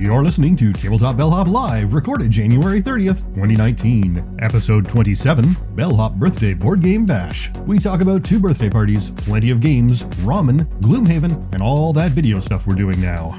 You're listening to Tabletop Bellhop Live, recorded January 30th, 2019. Episode 27 Bellhop Birthday Board Game Bash. We talk about two birthday parties, plenty of games, ramen, Gloomhaven, and all that video stuff we're doing now.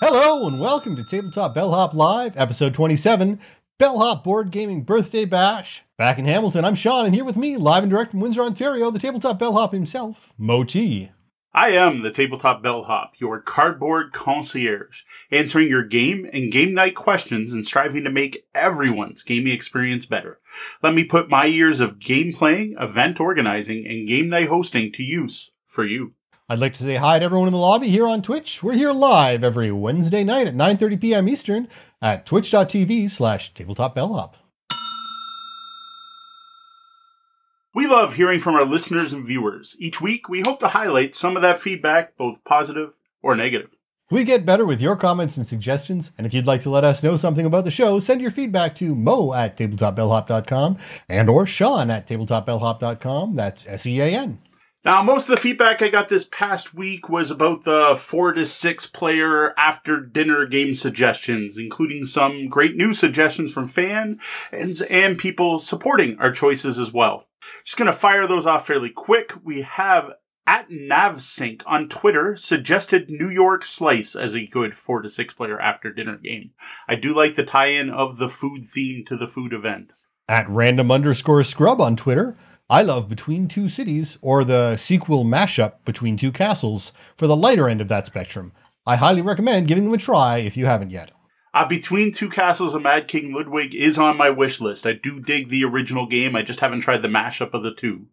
Hello, and welcome to Tabletop Bellhop Live, episode 27 Bellhop Board Gaming Birthday Bash. Back in Hamilton, I'm Sean, and here with me, live and direct from Windsor, Ontario, the Tabletop Bellhop himself, Moe T. I am the Tabletop Bellhop, your cardboard concierge, answering your game and game night questions and striving to make everyone's gaming experience better. Let me put my years of game playing, event organizing, and game night hosting to use for you. I'd like to say hi to everyone in the lobby here on Twitch. We're here live every Wednesday night at 9.30 p.m. Eastern at twitch.tv slash tabletopbellhop. We love hearing from our listeners and viewers. Each week, we hope to highlight some of that feedback, both positive or negative. We get better with your comments and suggestions, and if you'd like to let us know something about the show, send your feedback to moe at tabletopbellhop.com and or sean at tabletopbellhop.com. That's S-E-A-N. Now, most of the feedback I got this past week was about the four to six player after dinner game suggestions, including some great new suggestions from fans and, and people supporting our choices as well. Just going to fire those off fairly quick. We have at NavSync on Twitter suggested New York Slice as a good four to six player after dinner game. I do like the tie in of the food theme to the food event. At random underscore scrub on Twitter, I love Between Two Cities or the sequel mashup Between Two Castles for the lighter end of that spectrum. I highly recommend giving them a try if you haven't yet. Uh, Between Two Castles and Mad King Ludwig is on my wish list. I do dig the original game. I just haven't tried the mashup of the two.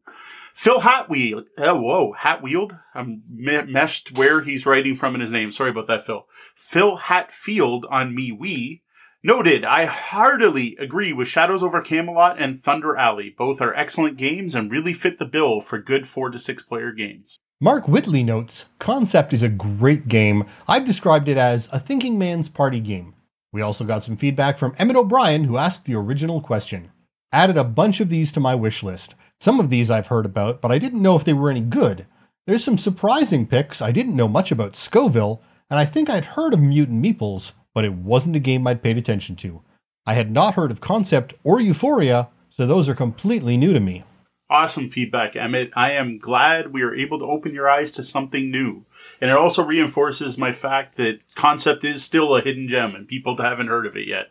Phil Hatwheel, oh, whoa, Hatfield. I'm me- meshed where he's writing from in his name. Sorry about that, Phil. Phil Hatfield on MeWe noted. I heartily agree with Shadows over Camelot and Thunder Alley. Both are excellent games and really fit the bill for good four to six player games. Mark Whitley notes Concept is a great game. I've described it as a thinking man's party game. We also got some feedback from Emmett O'Brien, who asked the original question. Added a bunch of these to my wish list. Some of these I've heard about, but I didn't know if they were any good. There's some surprising picks. I didn't know much about Scoville, and I think I'd heard of Mutant Meeples, but it wasn't a game I'd paid attention to. I had not heard of Concept or Euphoria, so those are completely new to me. Awesome feedback, Emmett. I am glad we are able to open your eyes to something new. And it also reinforces my fact that Concept is still a hidden gem and people haven't heard of it yet.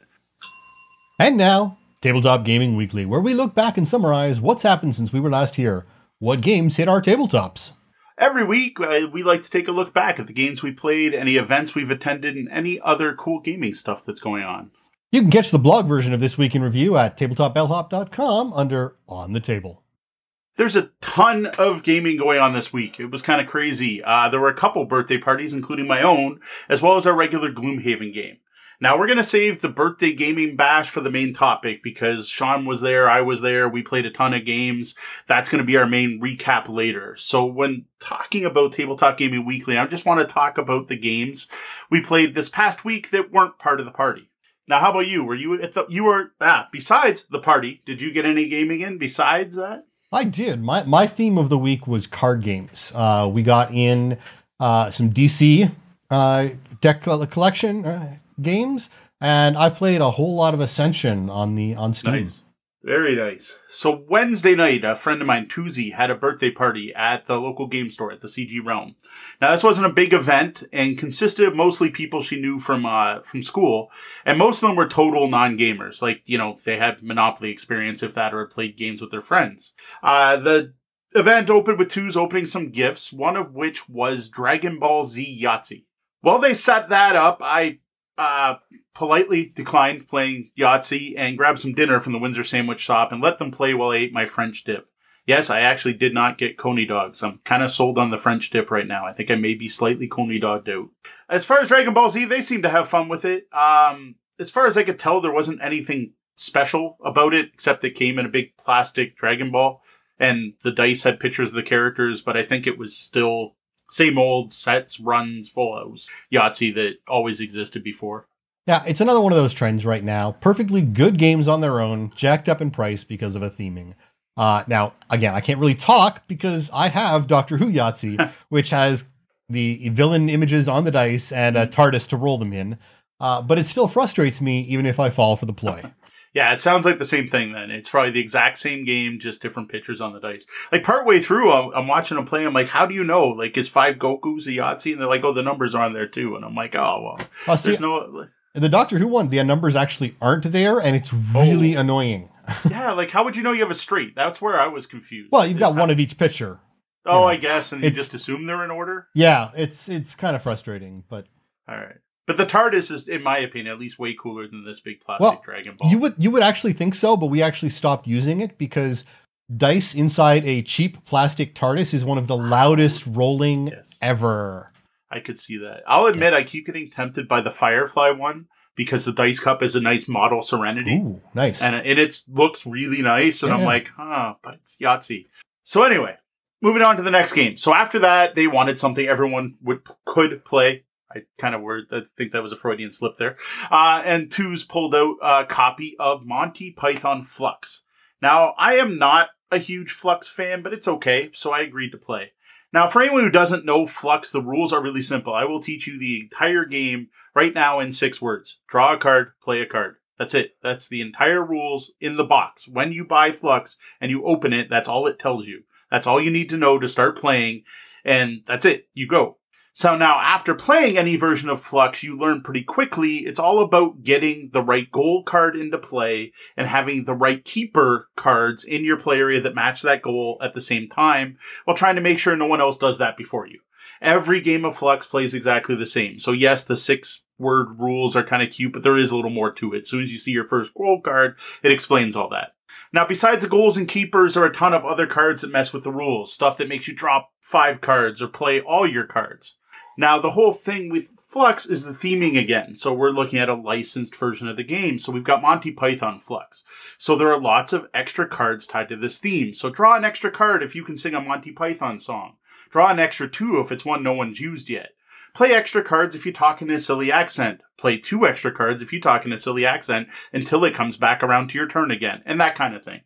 And now, Tabletop Gaming Weekly, where we look back and summarize what's happened since we were last here. What games hit our tabletops? Every week, uh, we like to take a look back at the games we played, any events we've attended, and any other cool gaming stuff that's going on. You can catch the blog version of this week in review at tabletopbellhop.com under On the Table. There's a ton of gaming going on this week. It was kind of crazy. Uh, there were a couple birthday parties, including my own, as well as our regular Gloomhaven game. Now we're going to save the birthday gaming bash for the main topic because Sean was there, I was there, we played a ton of games. That's going to be our main recap later. So when talking about Tabletop Gaming Weekly, I just want to talk about the games we played this past week that weren't part of the party. Now, how about you? Were you at the, you were, ah, besides the party, did you get any gaming in besides that? I did. My, my theme of the week was card games. Uh, we got in uh, some DC uh, deck collection uh, games, and I played a whole lot of Ascension on the on Steam. Nice. Very nice. So Wednesday night, a friend of mine, Tuzi, had a birthday party at the local game store at the CG Realm. Now this wasn't a big event and consisted of mostly people she knew from uh, from school, and most of them were total non-gamers. Like you know, they had Monopoly experience if that, or had played games with their friends. Uh, the event opened with Tuz opening some gifts, one of which was Dragon Ball Z Yahtzee. While they set that up, I uh, politely declined playing Yahtzee and grabbed some dinner from the Windsor Sandwich Shop and let them play while I ate my French dip. Yes, I actually did not get coney dogs. I'm kind of sold on the French dip right now. I think I may be slightly coney dogged out. As far as Dragon Ball Z, they seem to have fun with it. Um, as far as I could tell, there wasn't anything special about it except it came in a big plastic Dragon Ball and the dice had pictures of the characters, but I think it was still same old sets, runs, follows Yahtzee that always existed before. Yeah, it's another one of those trends right now. Perfectly good games on their own, jacked up in price because of a theming. Uh, now, again, I can't really talk because I have Doctor Who Yahtzee, which has the villain images on the dice and a TARDIS to roll them in. Uh, but it still frustrates me even if I fall for the ploy. Yeah, it sounds like the same thing then. It's probably the exact same game, just different pictures on the dice. Like partway through, I'm, I'm watching them play. I'm like, how do you know? Like, is five Goku's a Yahtzee? And they're like, oh, the numbers are on there too. And I'm like, oh, well, Oh, see, there's no. the Doctor Who one, the numbers actually aren't there, and it's oh. really annoying. Yeah, like, how would you know you have a straight? That's where I was confused. Well, you've got one of each picture. Oh, know, I guess. And you just assume they're in order? Yeah, it's it's kind of frustrating, but All right. But the TARDIS is, in my opinion, at least way cooler than this big plastic Well, Dragon Ball. you would you would actually think so, but we actually stopped using it because dice inside a cheap plastic TARDIS is one of the loudest rolling Yes. ever. I could see that. I'll admit, I keep getting tempted by the Firefly one because the dice cup is a nice model Serenity. Ooh, nice. and and it looks really nice. And I'm like, huh, but it's Yahtzee. So anyway, moving on to the next game. So after that, they wanted something everyone would could play. I kind of word. I think that was a Freudian slip there. Uh, and Tuz pulled out a copy of Monty Python Fluxx. Now, I am not a huge Fluxx fan, but it's okay. So I agreed to play. Now, for anyone who doesn't know Fluxx, the rules are really simple. I will teach you the entire game right now in six words. Draw a card, play a card. That's it. That's the entire rules in the box. When you buy Fluxx and you open it, that's all it tells you. That's all you need to know to start playing. And that's it. You go. So now after playing any version of Fluxx, you learn pretty quickly it's all about getting the right goal card into play and having the right keeper cards in your play area that match that goal at the same time while trying to make sure no one else does that before you. Every game of Fluxx plays exactly the same. So yes, the six word rules are kind of cute, but there is a little more to it. As soon as you see your first goal card, it explains all that. Now, besides the goals and keepers, there are a ton of other cards that mess with the rules. Stuff that makes you drop five cards or play all your cards. Now, the whole thing with Fluxx is the theming again. So we're looking at a licensed version of the game. So we've got Monty Python Fluxx. So there are lots of extra cards tied to this theme. So draw an extra card if you can sing a Monty Python song. Draw an extra two if it's one no one's used yet. Play extra cards if you talk in a silly accent. Play two extra cards if you talk in a silly accent until it comes back around to your turn again. And that kind of thing.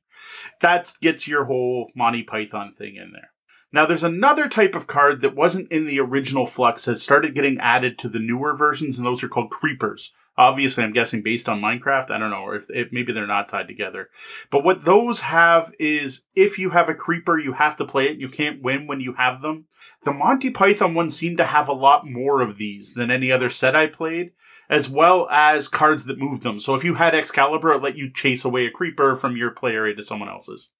That gets your whole Monty Python thing in there. Now, there's another type of card that wasn't in the original Fluxx has started getting added to the newer versions, and those are called creepers. Obviously, I'm guessing based on Minecraft. I don't know, if maybe they're not tied together. But what those have is if you have a creeper, you have to play it. You can't win when you have them. The Monty Python ones seem to have a lot more of these than any other set I played, as well as cards that move them. So if you had Excalibur, it let you chase away a creeper from your play area to someone else's.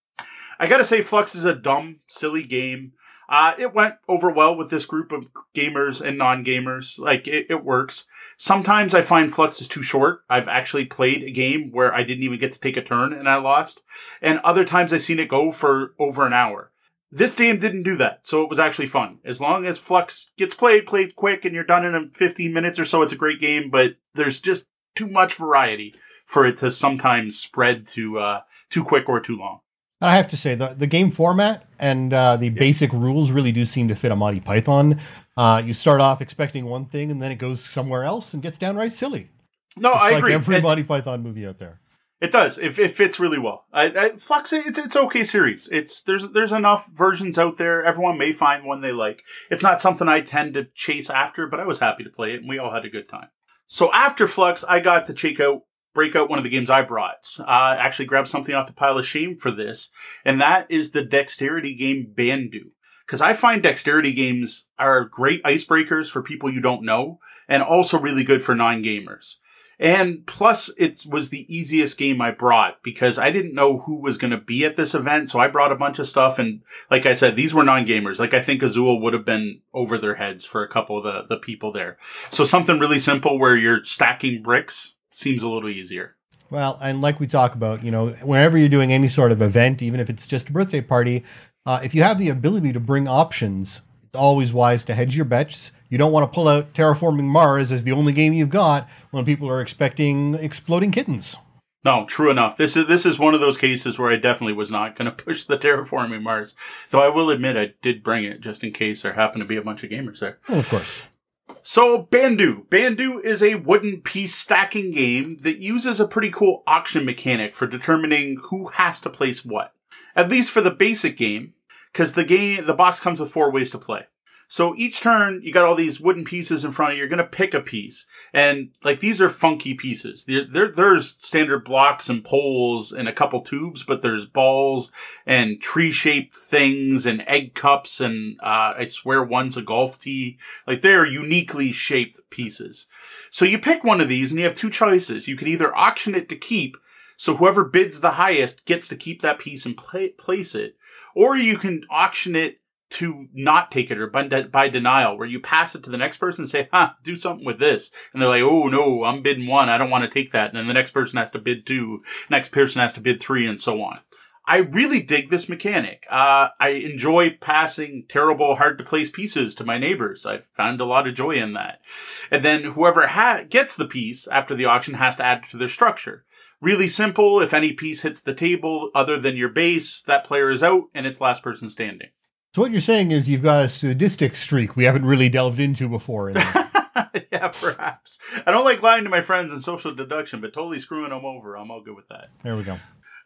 I gotta say, Fluxx is a dumb, silly game. Uh, it went over well with this group of gamers and non-gamers. Like, it, it works. Sometimes I find Fluxx is too short. I've actually played a game where I didn't even get to take a turn and I lost. And other times I've seen it go for over an hour. This game didn't do that, so it was actually fun. As long as Fluxx gets played, played quick, and you're done in 15 minutes or so, it's a great game, but there's just too much variety for it to sometimes spread to, uh, too quick or too long. I have to say the the game format and uh, the basic rules really do seem to fit a Monty Python. Uh, you start off expecting one thing, and then it goes somewhere else and gets downright silly. No, Just I like agree. every It- Monty Python movie out there. It does. It, it fits really well. I, I, Fluxx, it's it's okay series. It's there's there's enough versions out there. Everyone may find one they like. It's not something I tend to chase after, but I was happy to play it, and we all had a good time. So after Fluxx, I got to check out break out one of the games I brought. Uh, actually, grabbed something off the pile of shame for this, and that is the dexterity game Bandu. Because I find dexterity games are great icebreakers for people you don't know, and also really good for non gamers. And plus, it was the easiest game I brought because I didn't know who was going to be at this event. So I brought a bunch of stuff. And like I said, these were non gamers. Like I think Azul would have been over their heads for a couple of the, the people there. So something really simple where you're stacking bricks seems a little easier. Well, and like we talk about, you know, whenever you're doing any sort of event, even if it's just a birthday party, uh, if you have the ability to bring options, it's always wise to hedge your bets. You don't want to pull out Terraforming Mars as the only game you've got when people are expecting exploding kittens. No, true enough. This is this is one of those cases where I definitely was not going to push the terraforming Mars. Though I will admit I did bring it just in case there happened to be a bunch of gamers there. Well, of course. So Bandu. Bandu is a wooden piece stacking game that uses a pretty cool auction mechanic for determining who has to place what. At least for the basic game, because the game the box comes with four ways to play. So each turn, you got all these wooden pieces in front of you. You're going to pick a piece. And like these are funky pieces. There, there's standard blocks and poles and a couple tubes, but there's balls and tree shaped things and egg cups. And, uh, I swear one's a golf tee. Like they're uniquely shaped pieces. So you pick one of these and you have two choices. You can either auction it to keep. So whoever bids the highest gets to keep that piece and place it. Or you can auction it to not take it or by, by denial, where you pass it to the next person and say, huh, do something with this. And they're like, oh no, I'm bidding one. I don't want to take that. And then the next person has to bid two. Next person has to bid three and so on. I really dig this mechanic. Uh, I enjoy passing terrible, hard to place pieces to my neighbors. I found a lot of joy in that. And then whoever ha- gets the piece after the auction has to add it to their structure. Really simple. If any piece hits the table other than your base, that player is out and it's last person standing. So what you're saying is you've got a sadistic streak we haven't really delved into before. yeah, perhaps. I don't like lying to my friends in social deduction, but totally screwing them over, I'm all good with that. There we go.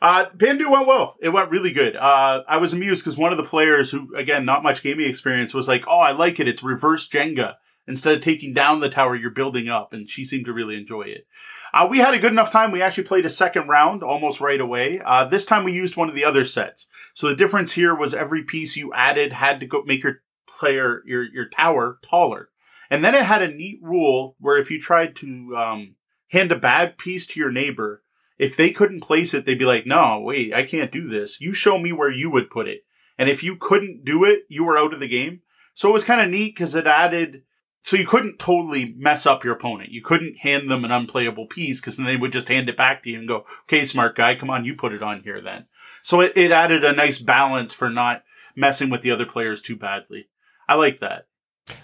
Uh, Bandu went well. It went really good. Uh, I was amused because one of the players who, again, not much gaming experience was like, Oh, I like it. It's reverse Jenga. Instead of taking down the tower, you're building up. And she seemed to really enjoy it. Uh, we had a good enough time. We actually played a second round almost right away. Uh, this time we used one of the other sets. So the difference here was every piece you added had to go make your player, your, your tower taller. And then it had a neat rule where if you tried to, um, hand a bad piece to your neighbor, if they couldn't place it, they'd be like, no, wait, I can't do this. You show me where you would put it. And if you couldn't do it, you were out of the game. So it was kind of neat because it added so you couldn't totally mess up your opponent. You couldn't hand them an unplayable piece because then they would just hand it back to you and go, okay, smart guy, come on, you put it on here then. So it, it added a nice balance for not messing with the other players too badly. I like that.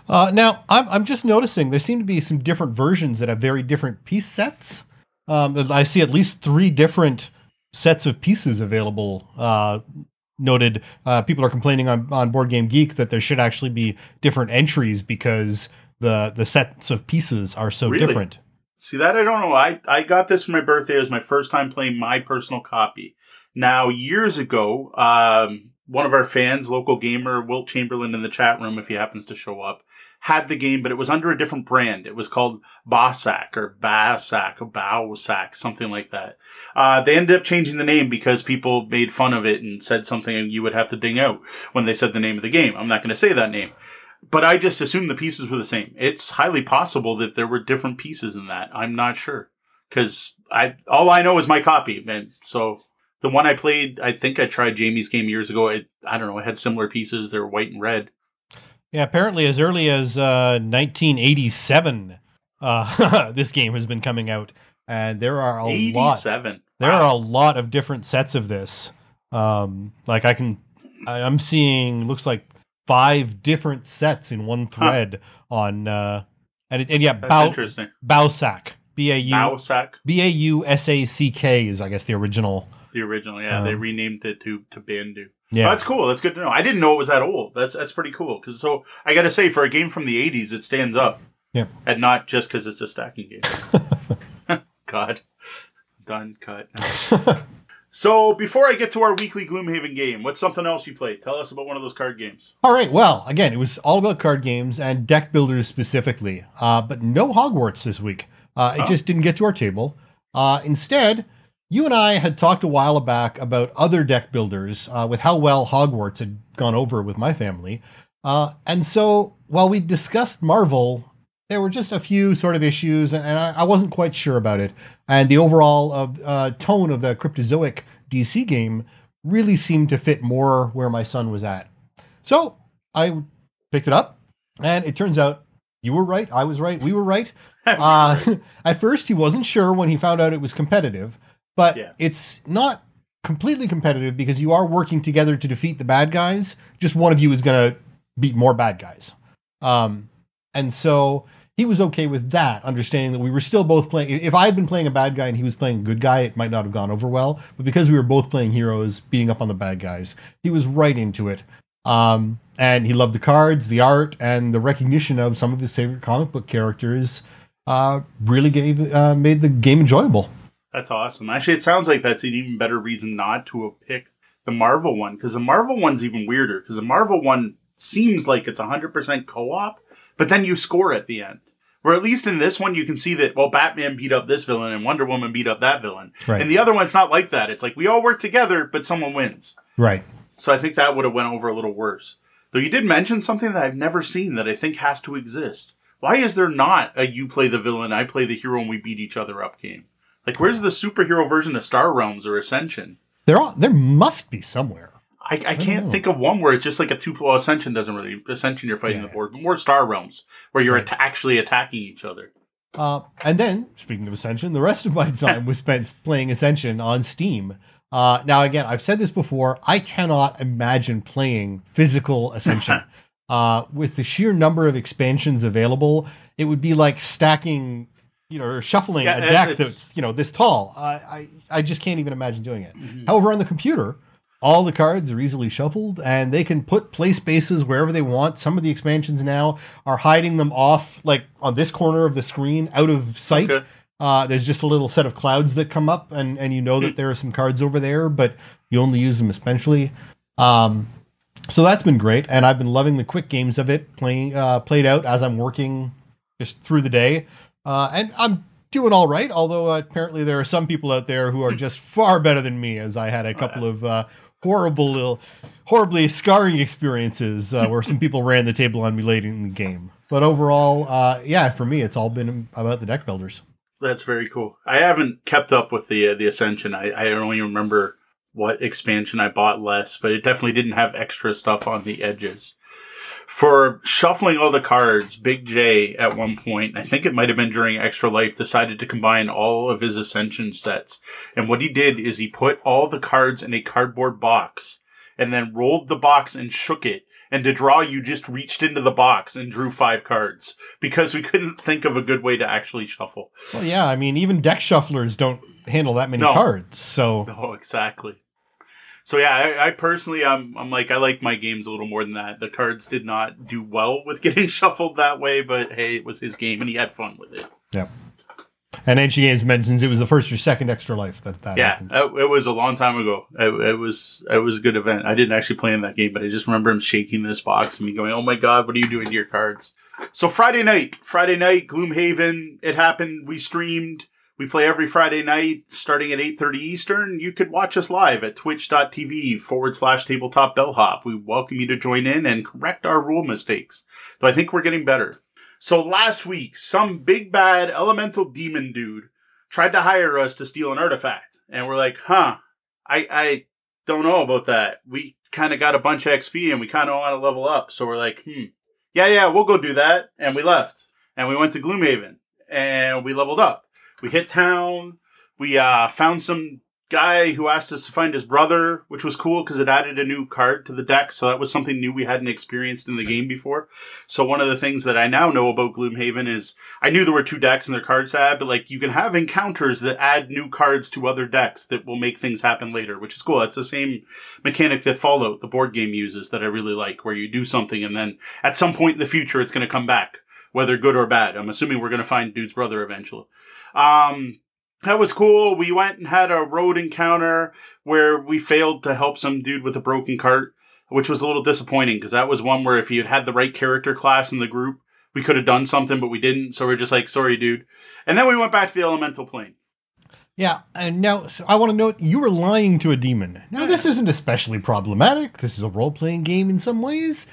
Uh, now, I'm, I'm just noticing there seem to be some different versions that have very different piece sets. Um, I see at least three different sets of pieces available uh, noted uh, people are complaining on, on board game geek that there should actually be different entries because the the sets of pieces are so really? different. See that I don't know. I I got this for my birthday. It was my first time playing my personal copy. Now years ago, um, one of our fans, local gamer Wilt Chamberlain, in the chat room, if he happens to show up, had the game, but it was under a different brand. It was called Bossack or Bassack or Bowsack, something like that. Uh, they ended up changing the name because people made fun of it and said something you would have to ding out when they said the name of the game. I'm not going to say that name but I just assumed the pieces were the same. It's highly possible that there were different pieces in that. I'm not sure because I all I know is my copy, and so the one I played, I think I tried Jamie's game years ago. It, I don't know, it had similar pieces. They were white and red. Yeah, apparently as early as uh, 1987, uh, this game has been coming out, and there are a 87. lot. There wow. are a lot of different sets of this. Um, like I can, I'm seeing looks like five different sets in one thread huh. on uh and, it, and yeah That's Bow, B A U B A U S A C K is I guess the original the original yeah. Um, they renamed it to to Bandu. Yeah. Oh, that's cool. That's good to know. I didn't know it was that old. That's that's pretty cool. Because so I got to say for a game from the 80s it stands up yeah. and not just because it's a stacking game. God. Done cut So before I get to our weekly Gloomhaven game, what's something else you played? Tell us about one of those card games. All right. Well, again, it was all about card games and deck builders specifically, uh, but no Hogwarts this week. Uh, it oh. just didn't get to our table. Uh, instead, you and I had talked a while back about other deck builders uh, with how well Hogwarts had gone over with my family. Uh, and so while we discussed Marvel, there were just a few sort of issues, and I, I wasn't quite sure about it. And the overall uh, tone of the Cryptozoic DC game really seemed to fit more where my son was at. So I picked it up, and it turns out you were right, I was right, we were right. uh, at first, he wasn't sure when he found out it was competitive, but yeah. it's not completely competitive because you are working together to defeat the bad guys. Just one of you is going to beat more bad guys. Um, and so he was okay with that, understanding that we were still both playing. If I had been playing a bad guy and he was playing a good guy, it might not have gone over well. But because we were both playing heroes, beating up on the bad guys, he was right into it. Um, and he loved the cards, the art, and the recognition of some of his favorite comic book characters. Uh, really gave uh, made the game enjoyable. That's awesome. Actually, it sounds like that's an even better reason not to picked the Marvel one because the Marvel one's even weirder because the Marvel one seems like it's 100% co-op, but then you score at the end. Where at least in this one, you can see that, well, Batman beat up this villain and Wonder Woman beat up that villain. Right. And the other one's not like that. It's like we all work together, but someone wins. Right. So I think that would have went over a little worse. Though you did mention something that I've never seen that I think has to exist. Why is there not a you play the villain, I play the hero, and we beat each other up game? Like, where's the superhero version of Star Realms or Ascension? There are, there must be somewhere. I, I can't think of one where it's just like a two flow Ascension doesn't really Ascension. You're fighting Yeah. the board, but more Star Realms where you're Right. atta- actually attacking each other. Uh, and then, speaking of Ascension, the rest of my time was spent playing Ascension on Steam. Uh, now, again, I've said this before. I cannot imagine playing physical Ascension. uh, with the sheer number of expansions available, it would be like stacking, you know, or shuffling Yeah, a deck that's, you know, this tall. I, I, I just can't even imagine doing it. Mm-hmm. However, on the computer, all the cards are easily shuffled and they can put play spaces wherever they want. Some of the expansions now are hiding them off, like on this corner of the screen, out of sight. Okay. Uh, there's just a little set of clouds that come up, and, and you know that there are some cards over there, but you only use them especially. Um, so that's been great, and I've been loving the quick games of it, playing uh, played out as I'm working just through the day, uh, and I'm doing all right. Although uh, apparently there are some people out there who are just far better than me, as I had a couple of uh, horrible, little, horribly scarring experiences uh, where some people ran the table on me late in the game. But overall, uh, yeah, for me, it's all been about the deck builders. That's very cool. I haven't kept up with the uh, the Ascension. I, I even remember what expansion I bought less, but it definitely didn't have extra stuff on the edges. For shuffling all the cards, Big J at one point, I think it might have been during Extra Life, decided to combine all of his Ascension sets. And what he did is he put all the cards in a cardboard box and then rolled the box and shook it. And to draw, you just reached into the box and drew five cards because we couldn't think of a good way to actually shuffle. Well, yeah, I mean, even deck shufflers don't handle that many No. cards. So, Oh, exactly. So yeah, I, I personally, I'm, I'm like, I like my games a little more than that. The cards did not do well with getting shuffled that way, but hey, it was his game and he had fun with it. yeah. And NG Games mentions it was the first or second extra life that that Yeah, happened. it, it was a long time ago. It, it was, it was a good event. I didn't actually play in that game, but I just remember him shaking this box and me going, "Oh my god, what are you doing to your cards?" So Friday night, Friday night, Gloomhaven. It happened. We streamed. We play every Friday night starting at 8.30 Eastern. You could watch us live at twitch.tv forward slash tabletop bellhop. We welcome you to join in and correct our rule mistakes. Though I think we're getting better. So last week, some big bad elemental demon dude tried to hire us to steal an artifact. And we're like, huh, I, I don't know about that. We kind of got a bunch of XP and we kind of want to level up. So we're like, hmm, yeah, yeah, we'll go do that. And we left and we went to Gloomhaven and we leveled up. We hit town. We uh, found some guy who asked us to find his brother, which was cool because it added a new card to the deck. So that was something new we hadn't experienced in the game before. So one of the things that I now know about Gloomhaven is I knew there were two decks in their card set, but like you can have encounters that add new cards to other decks that will make things happen later, which is cool. That's the same mechanic that Fallout, the board game, uses that I really like, where you do something and then at some point in the future it's going to come back, whether good or bad. I'm assuming we're going to find dude's brother eventually. Um, that was cool. We went and had a road encounter where we failed to help some dude with a broken cart, which was a little disappointing because that was one where if you had had the right character class in the group, we could have done something, but we didn't. So we're just like, sorry, dude. And then we went back to the elemental plane. Yeah, and now so I want to note you were lying to a demon. Now, this isn't especially problematic. This is a role playing game in some ways,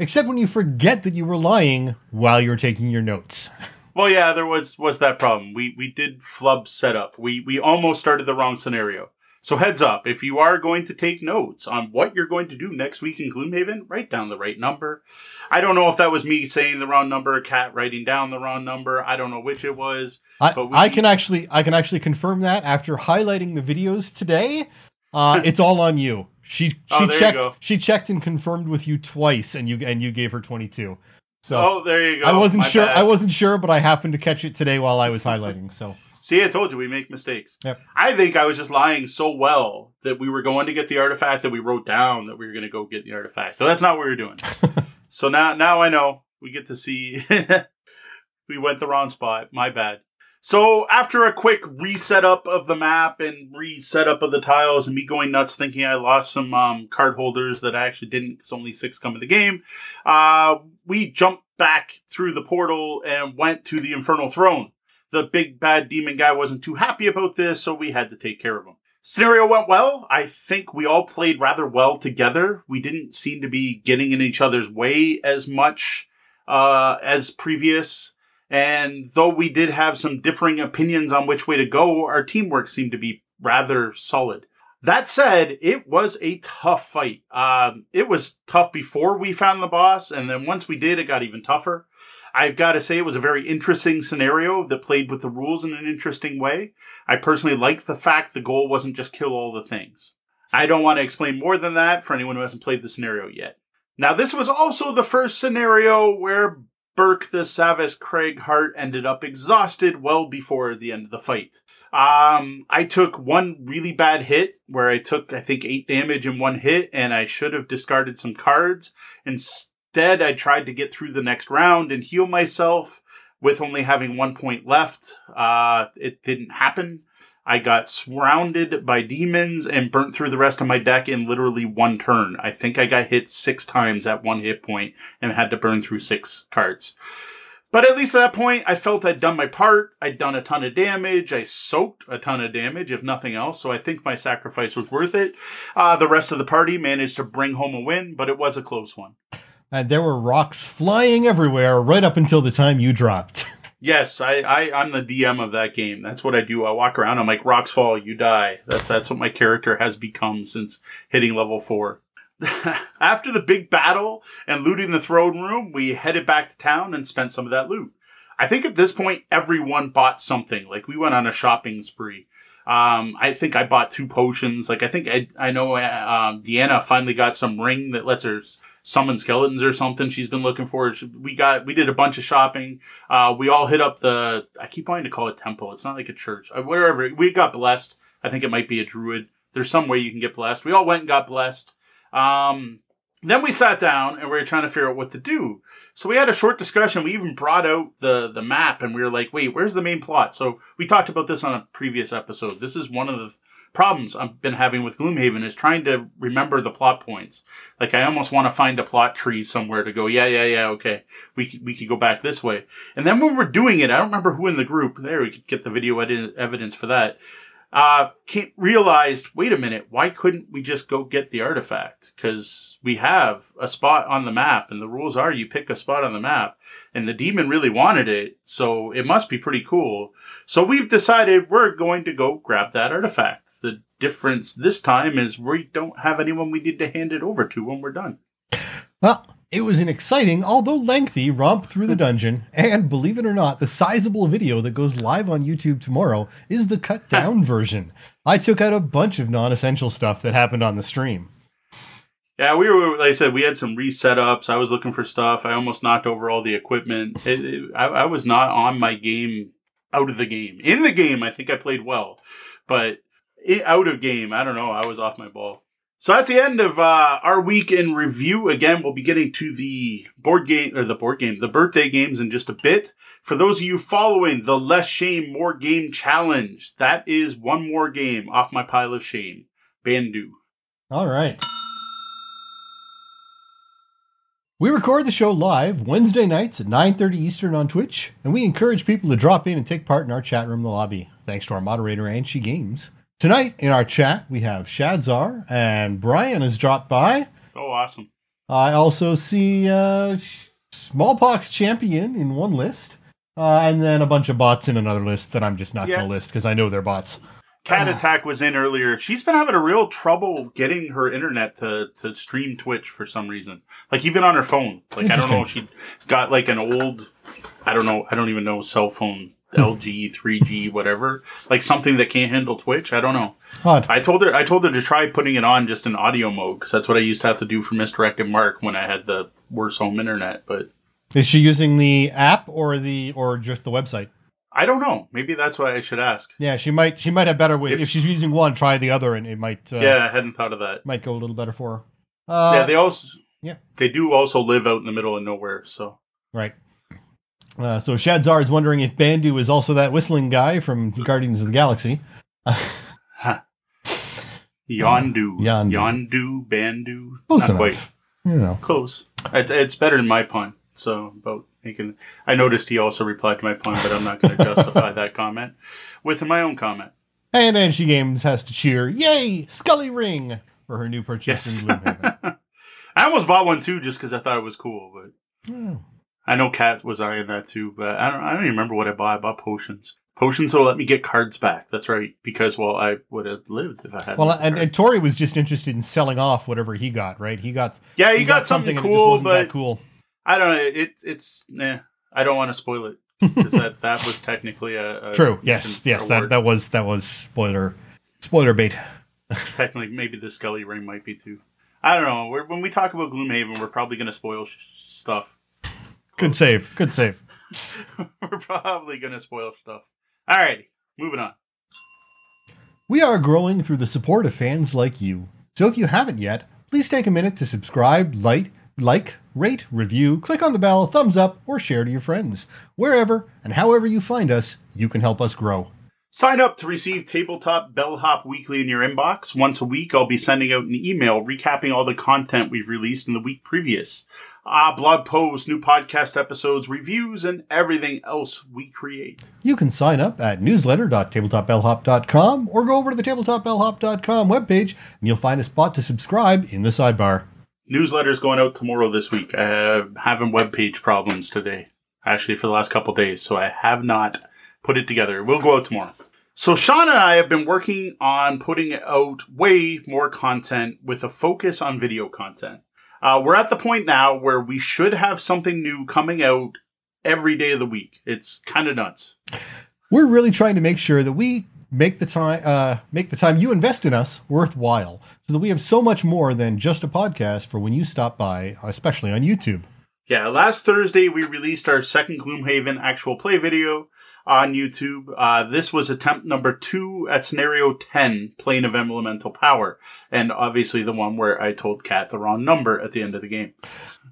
except when you forget that you were lying while you're taking your notes. Well, yeah, there was was that problem. We we did flub setup. We we almost started the wrong scenario. So heads up, if you are going to take notes on what you're going to do next week in Gloomhaven, write down the right number. I don't know if that was me saying the wrong number, Kat writing down the wrong number. I don't know which it was. I, But we- I can actually I can actually confirm that after highlighting the videos today. Uh, it's all on you. She she Oh, checked she checked and confirmed with you twice, and you and you gave her twenty two. So Oh, there you go. I wasn't My sure. bad. I wasn't sure, but I happened to catch it today while I was highlighting. So See, I told you we make mistakes. Yep. I think I was just lying so well that we were going to get the artifact that we wrote down that we were going to go get the artifact. So that's not what we were doing. so now, now I know we get to see we went the wrong spot. My bad. So after a quick reset up of the map and reset up of the tiles and me going nuts thinking I lost some um, card holders that I actually didn't because only six come in the game, uh, we jumped back through the portal and went to the Infernal Throne. The big bad demon guy wasn't too happy about this, so we had to take care of him. Scenario went well. I think we all played rather well together. We didn't seem to be getting in each other's way as much uh, as previous. And though we did have some differing opinions on which way to go, our teamwork seemed to be rather solid. That said, it was a tough fight. Um, it was tough before we found the boss, and then once we did, it got even tougher. I've got to say, it was a very interesting scenario that played with the rules in an interesting way. I personally liked the fact the goal wasn't just kill all the things. I don't want to explain more than that for anyone who hasn't played the scenario yet. Now, this was also the first scenario where Burke the Savage Cragheart ended up exhausted well before the end of the fight. Um, I took one really bad hit where I took, I think, eight damage in one hit, and I should have discarded some cards. Instead, I tried to get through the next round and heal myself with only having one point left. Uh, it didn't happen. I got surrounded by demons and burnt through the rest of my deck in literally one turn. I think I got hit six times at one hit point and had to burn through six cards. But at least at that point, I felt I'd done my part. I'd done a ton of damage. I soaked a ton of damage, if nothing else. So I think my sacrifice was worth it. Uh, the rest of the party managed to bring home a win, but it was a close one. And there were rocks flying everywhere right up until the time you dropped. Yes, I, I I'm the DM of that game. That's what I do. I walk around. I'm like, rocks fall, you die. That's that's what my character has become since hitting level four. After the big battle and looting the throne room, we headed back to town and spent some of that loot. I think at this point, everyone bought something. Like we went on a shopping spree. Um, I think I bought two potions. Like I think I, I know uh, um, Deanna finally got some ring that lets her summon skeletons or something she's been looking for. We got, we did a bunch of shopping. Uh, we all hit up the, I keep wanting to call it temple. It's not like a church. Uh, wherever, we got blessed. I think it might be a druid. There's some way you can get blessed. We all went and got blessed. Um, then we sat down and we were trying to figure out what to do. So we had a short discussion. We even brought out the, the map and we were like, wait, where's the main plot? So we talked about this on a previous episode. This is one of the problems I've been having with Gloomhaven is trying to remember the plot points. Like I almost want to find a plot tree somewhere to go, yeah, yeah, yeah, okay. We could, we could go back this way. And then when we're doing it, I don't remember who in the group, there we could get the video evidence for that. Uh, realized, wait a minute, why couldn't we just go get the artifact? Cause we have a spot on the map and the rules are you pick a spot on the map and the demon really wanted it. So it must be pretty cool. So we've decided we're going to go grab that artifact. Difference this time is we don't have anyone we need to hand it over to when we're done. Well, it was an exciting, although lengthy, romp through the dungeon, and believe it or not, the sizable video that goes live on YouTube tomorrow is the cut down version. I took out a bunch of non essential stuff that happened on the stream. Yeah, we were, like I said, we had some reset ups. I was looking for stuff. I almost knocked over all the equipment. It, it, I, I was not on my game out of the game. In the game, I think I played well, but out of game. I don't know. I was off my ball. So that's the end of uh, our week in review. Again, we'll be getting to the board game or the board game, the birthday games in just a bit. For those of you following the Less Shame More Game Challenge, that is one more game off my pile of shame. Bandu. All right. We record the show live Wednesday nights at 9:30 Eastern on Twitch, and we encourage people to drop in and take part in our chat room, the lobby. Thanks to our moderator Anshi Games. Tonight in our chat, we have Shadzar and Brian has dropped by. Oh, awesome. I also see uh, Smallpox Champion in one list, uh, and then a bunch of bots in another list that I'm just not yeah. going to list because I know they're bots. Cat Attack was in earlier. She's been having a real trouble getting her internet to, to stream Twitch for some reason. Like even on her phone. Like I don't know, she's got like an old I don't know, I don't even know cell phone LG, 3G, whatever, like something that can't handle Twitch. I don't know. Odd. I told her I told her to try putting it on just in audio mode because that's what I used to have to do for Misdirected Mark when I had the worse home internet. But is she using the app or the or just the website? I don't know. Maybe that's why I should ask. Yeah, she might. She might have better way. If, if she's using one, try the other, and it might. Uh, yeah, I hadn't thought of that. Might go a little better for her. Uh, yeah, they also. Yeah, they do also live out in the middle of nowhere. So right. Uh, so Shadzar is wondering if Bandu is also that whistling guy from Guardians of the Galaxy. Yondu. Yondu. Yondu, Bandu. Close Not enough. quite. You know. Close. It's, it's better than my pun. So about making. I noticed he also replied to my pun, but I'm not going to justify that comment with my own comment. And Angie Games has to cheer, yay, Scully Ring for her new purchase Yes. in Gloomhaven. I almost bought one too, just because I thought it was cool. But Oh. I know Kat was eyeing that too. But I don't. I don't even remember what I bought. I bought potions. Potions will let me get cards back. That's right. Because well, I would have lived if I had. Well, and, and Tori was just interested in selling off whatever he got, right? He got yeah, he got, something, and it just cool, but cool. I don't know. It's it's. Nah, I don't want to spoil it because that that was technically a, a True. Yes. Yes. That that was that was spoiler spoiler bait. technically maybe the Scully ring might be too. I don't know. We're, when we talk about Gloomhaven, we're probably going to spoil sh- stuff. Good save. Good save. we're probably going to spoil stuff. Alrighty, moving on. We are growing through the support of fans like you. So if you haven't yet, please take a minute to subscribe, like, like, rate, review, click on the bell, thumbs up, or share to your friends. Wherever and however you find us, you can help us grow. Sign up to receive Tabletop Bellhop Weekly in your inbox. Once a week, I'll be sending out an email recapping all the content we've released in the week previous. Ah, blog posts, new podcast episodes, reviews, and everything else we create. You can sign up at newsletter.tabletopbellhop.com or go over to the tabletopbellhop.com webpage and you'll find a spot to subscribe in the sidebar. Newsletter's going out tomorrow this week. I'm having web page problems today, actually, for the last couple days, so I have not put it together. We'll go out tomorrow. So, Sean and I have been working on putting out way more content with a focus on video content. Uh, we're at the point now where we should have something new coming out every day of the week. It's kind of nuts. We're really trying to make sure that we make the time uh, make the time you invest in us worthwhile, so that we have so much more than just a podcast for when you stop by, especially on YouTube. Yeah, last Thursday we released our second Gloomhaven actual play video on YouTube. Uh, this was attempt number two at scenario 10, Plane of Elemental Power. And obviously the one where I told Kat the wrong number at the end of the game.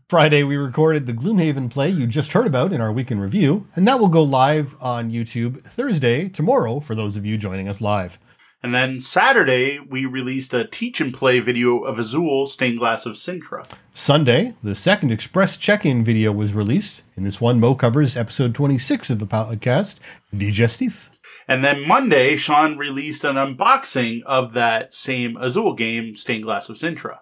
Friday, we recorded the Gloomhaven play you just heard about in our weekend review, and that will go live on YouTube Thursday, tomorrow, for those of you joining us live. And then Saturday, we released a teach and play video of Azul, Stained Glass of Sintra. Sunday, the second Express check in video was released. In this one, Moe covers episode 26 of the podcast, Digestif. And then Monday, Sean released an unboxing of that same Azul game, Stained Glass of Sintra.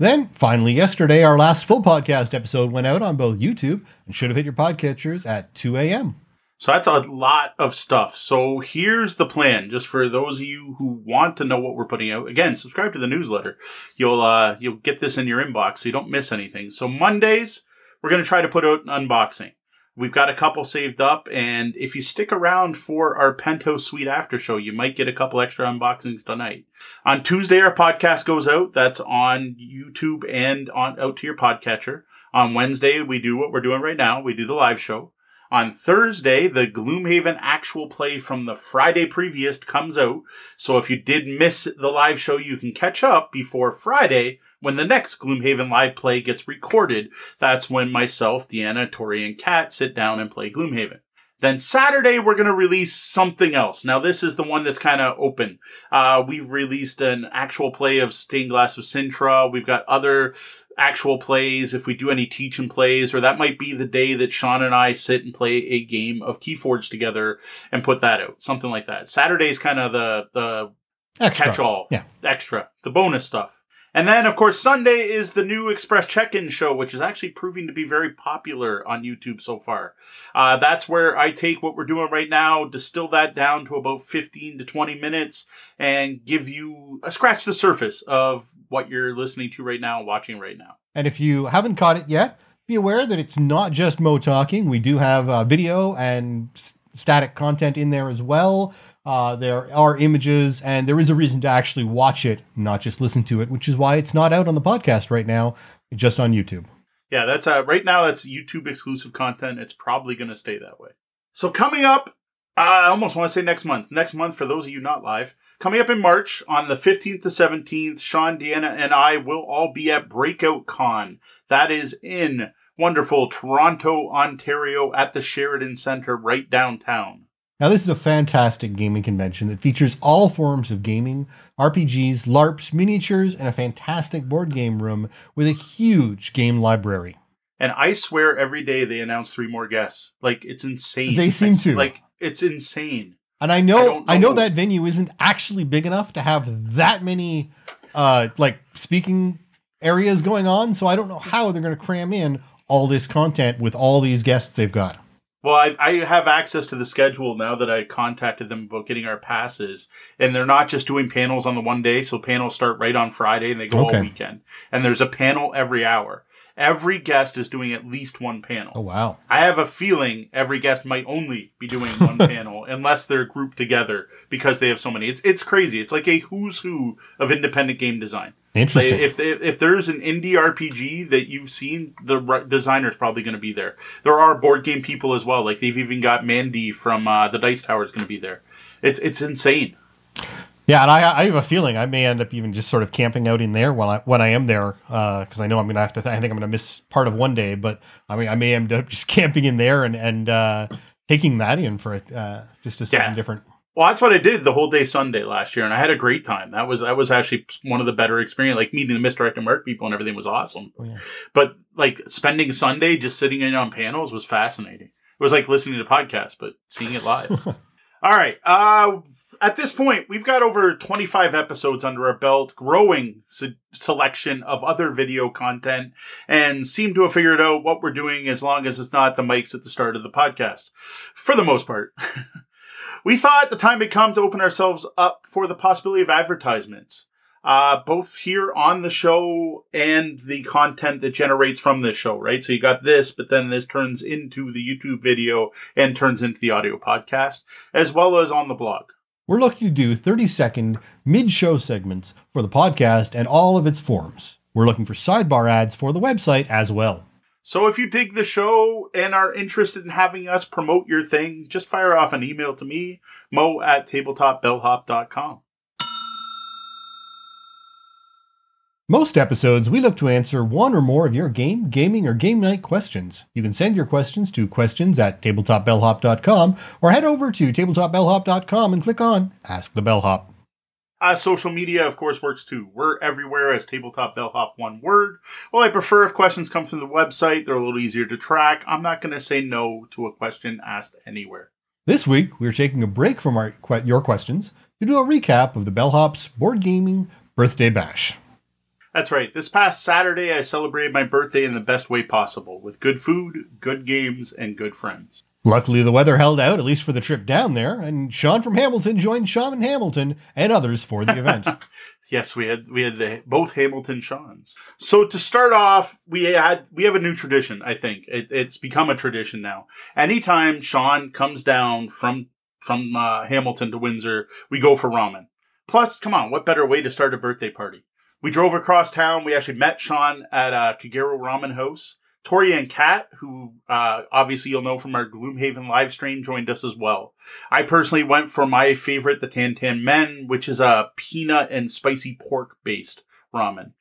Then, finally, yesterday, our last full podcast episode went out on both YouTube and should have hit your podcatchers at 2 a.m. So that's a lot of stuff. So here's the plan, just for those of you who want to know what we're putting out. Again, subscribe to the newsletter. You'll uh, you'll get this in your inbox, so you don't miss anything. So Mondays, we're gonna try to put out an unboxing. We've got a couple saved up, and if you stick around for our Penthouse Suite after show, you might get a couple extra unboxings tonight. On Tuesday, our podcast goes out. That's on YouTube and on out to your podcatcher. On Wednesday, we do what we're doing right now. We do the live show. On Thursday, the Gloomhaven actual play from the Friday previous comes out. So if you did miss the live show, you can catch up before Friday when the next Gloomhaven live play gets recorded. That's when myself, Deanna, Tori, and Kat sit down and play Gloomhaven. Then Saturday, we're going to release something else. Now, this is the one that's kind of open. Uh, we've released an actual play of Stained Glass of Sintra. We've got other actual plays if we do any teach and plays, or that might be the day that Sean and I sit and play a game of Keyforge together and put that out. Something like that. Saturday's kind of the, the Extra. catch all, Yeah. extra, the bonus stuff. And then, of course, Sunday is the new Express Check In show, which is actually proving to be very popular on YouTube so far. Uh, that's where I take what we're doing right now, distill that down to about 15 to 20 minutes, and give you a scratch the surface of what you're listening to right now, watching right now. And if you haven't caught it yet, be aware that it's not just Moe talking. We do have uh, video and s- static content in there as well. Uh, there are images, and there is a reason to actually watch it, not just listen to it, which is why it's not out on the podcast right now, just on YouTube. Yeah, that's uh, right now. That's YouTube exclusive content. It's probably going to stay that way. So coming up, I almost want to say next month. Next month, for those of you not live, coming up in March on the fifteenth to seventeenth, Sean, Deanna, and I will all be at Breakout Con. That is in wonderful Toronto, Ontario at the Sheraton Center right downtown. Now, this is a fantastic gaming convention that features all forms of gaming, RPGs, LARPs, miniatures, and a fantastic board game room with a huge game library. And I swear every day they announce three more guests. Like it's insane. They seem to. Like it's insane. And I I know, I know know. that venue isn't actually big enough to have that many, uh, like speaking areas going on. So I don't know how they're going to cram in all this content with all these guests they've got. Well, I, I have access to the schedule now that I contacted them about getting our passes, and they're not just doing panels on the one day. So panels start right on Friday and they go Okay. all weekend, and there's a panel every hour. Every guest is doing at least one panel. Oh wow! I have a feeling every guest might only be doing one panel unless they're grouped together because they have so many. It's it's crazy. It's like a who's who of independent game design. Interesting. if if there's an indie RPG that you've seen, the ri- designer's probably going to be there. There are board game people as well. Like they've even got Mandy from uh, the Dice Tower is going to be there. It's it's insane. Yeah, and I, I have a feeling I may end up even just sort of camping out in there while I when I am there because I know I'm gonna have to. Th- I think I'm gonna miss part of one day, but I mean I may end up just camping in there and and uh, taking that in for uh, just a something Yeah. different. Well, that's what I did the whole day Sunday last year, and I had a great time. That was that was actually one of the better experience. Like meeting the misdirected mark people and everything was awesome. Oh, yeah. But like spending Sunday just sitting in on panels was fascinating. It was like listening to podcasts, but seeing it live. All right. Uh, at this point, we've got over 25 episodes under our belt, growing se- selection of other video content, and seem to have figured out what we're doing as long as it's not the mics at the start of the podcast. For the most part. we thought the time had come to open ourselves up for the possibility of advertisements. Uh, both here on the show and the content that generates from this show, right? So you got this, but then this turns into the YouTube video and turns into the audio podcast, as well as on the blog. We're looking to do 30 second mid show segments for the podcast and all of its forms. We're looking for sidebar ads for the website as well. So if you dig the show and are interested in having us promote your thing, just fire off an email to me, moe at tabletopbellhop.com. Most episodes, we look to answer one or more of your game, gaming, or game night questions. You can send your questions to questions at tabletopbellhop.com or head over to tabletopbellhop.com and click on Ask the Bellhop. Uh, social media, of course, works too. We're everywhere as Tabletop Bellhop, one word. Well, I prefer if questions come from the website. They're a little easier to track. I'm not going to say no to a question asked anywhere. This week, we're taking a break from our, your questions to do a recap of the Bellhop's Board Gaming Birthday Bash. That's right. This past Saturday, I celebrated my birthday in the best way possible with good food, good games, and good friends. Luckily, the weather held out, at least for the trip down there, and Sean from Hamilton joined Sean and Hamilton and others for the event. Yes, we had we had the both Hamilton Sean's. So to start off, we had we have a new tradition. I think it, it's become a tradition now. Anytime Sean comes down from from uh, Hamilton to Windsor, we go for ramen. Plus, come on, what better way to start a birthday party? We drove across town. We actually met Sean at uh, Kagero Ramen House. Tori and Kat, who uh, obviously you'll know from our Gloomhaven live stream, joined us as well. I personally went for my favorite, the Tan Tan Men, which is a peanut and spicy pork based ramen.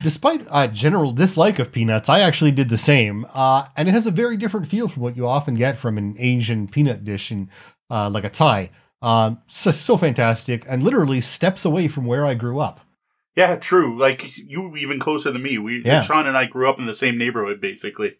Despite a general dislike of peanuts, I actually did the same, uh, and it has a very different feel from what you often get from an Asian peanut dish, in, uh, like a Thai. Um, so, so fantastic, and literally steps away from where I grew up. Yeah, true. Like you even closer than me. We Yeah. Sean and I grew up in the same neighborhood basically.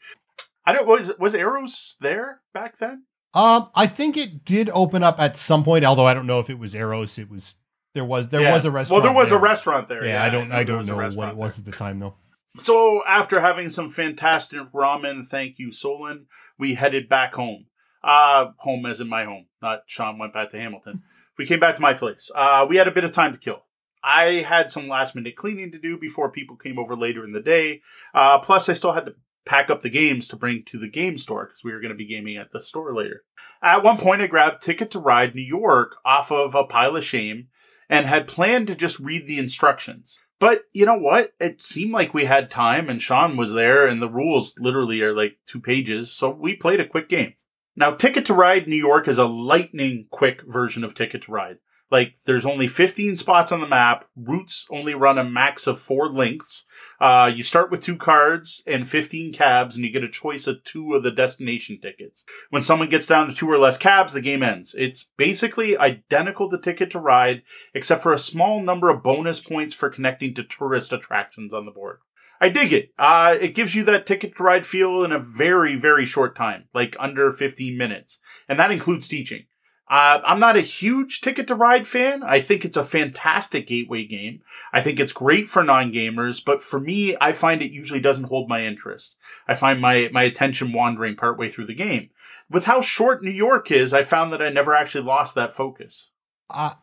I don't was was Arrows there back then? Um, I think it did open up at some point, although I don't know if it was Eros. It was there was there Yeah. was a restaurant. Well, there was there. a restaurant there. Yeah, I don't know I don't know what it was there. at the time though. So after having some fantastic ramen, thank you, Solon, we headed back home. Uh home as in my home. Not Sean went back to Hamilton. We came back to my place. Uh we had a bit of time to kill. I had some last minute cleaning to do before people came over later in the day. Uh plus I still had to pack up the games to bring to the game store because we were going to be gaming at the store later. At one point I grabbed Ticket to Ride New York off of a pile of shame and had planned to just read the instructions. But you know what? It seemed like we had time and Sean was there and the rules literally are like two pages. So we played a quick game. Now, Ticket to Ride New York is a lightning quick version of Ticket to Ride. Like there's only 15 spots on the map. Routes only run a max of four lengths. Uh, you start with two cards and 15 cabs, and you get a choice of two of the destination tickets. When someone gets down to two or less cabs, the game ends. It's basically identical to Ticket to Ride, except for a small number of bonus points for connecting to tourist attractions on the board. I dig it. Uh, it gives you that ticket to ride feel in a very, very short time, like under 15 minutes. And that includes teaching. Uh, I'm not a huge Ticket to Ride fan. I think it's a fantastic gateway game. I think it's great for non-gamers, but for me, I find it usually doesn't hold my interest. I find my, my attention wandering partway through the game. With how short New York is, I found that I never actually lost that focus. Uh,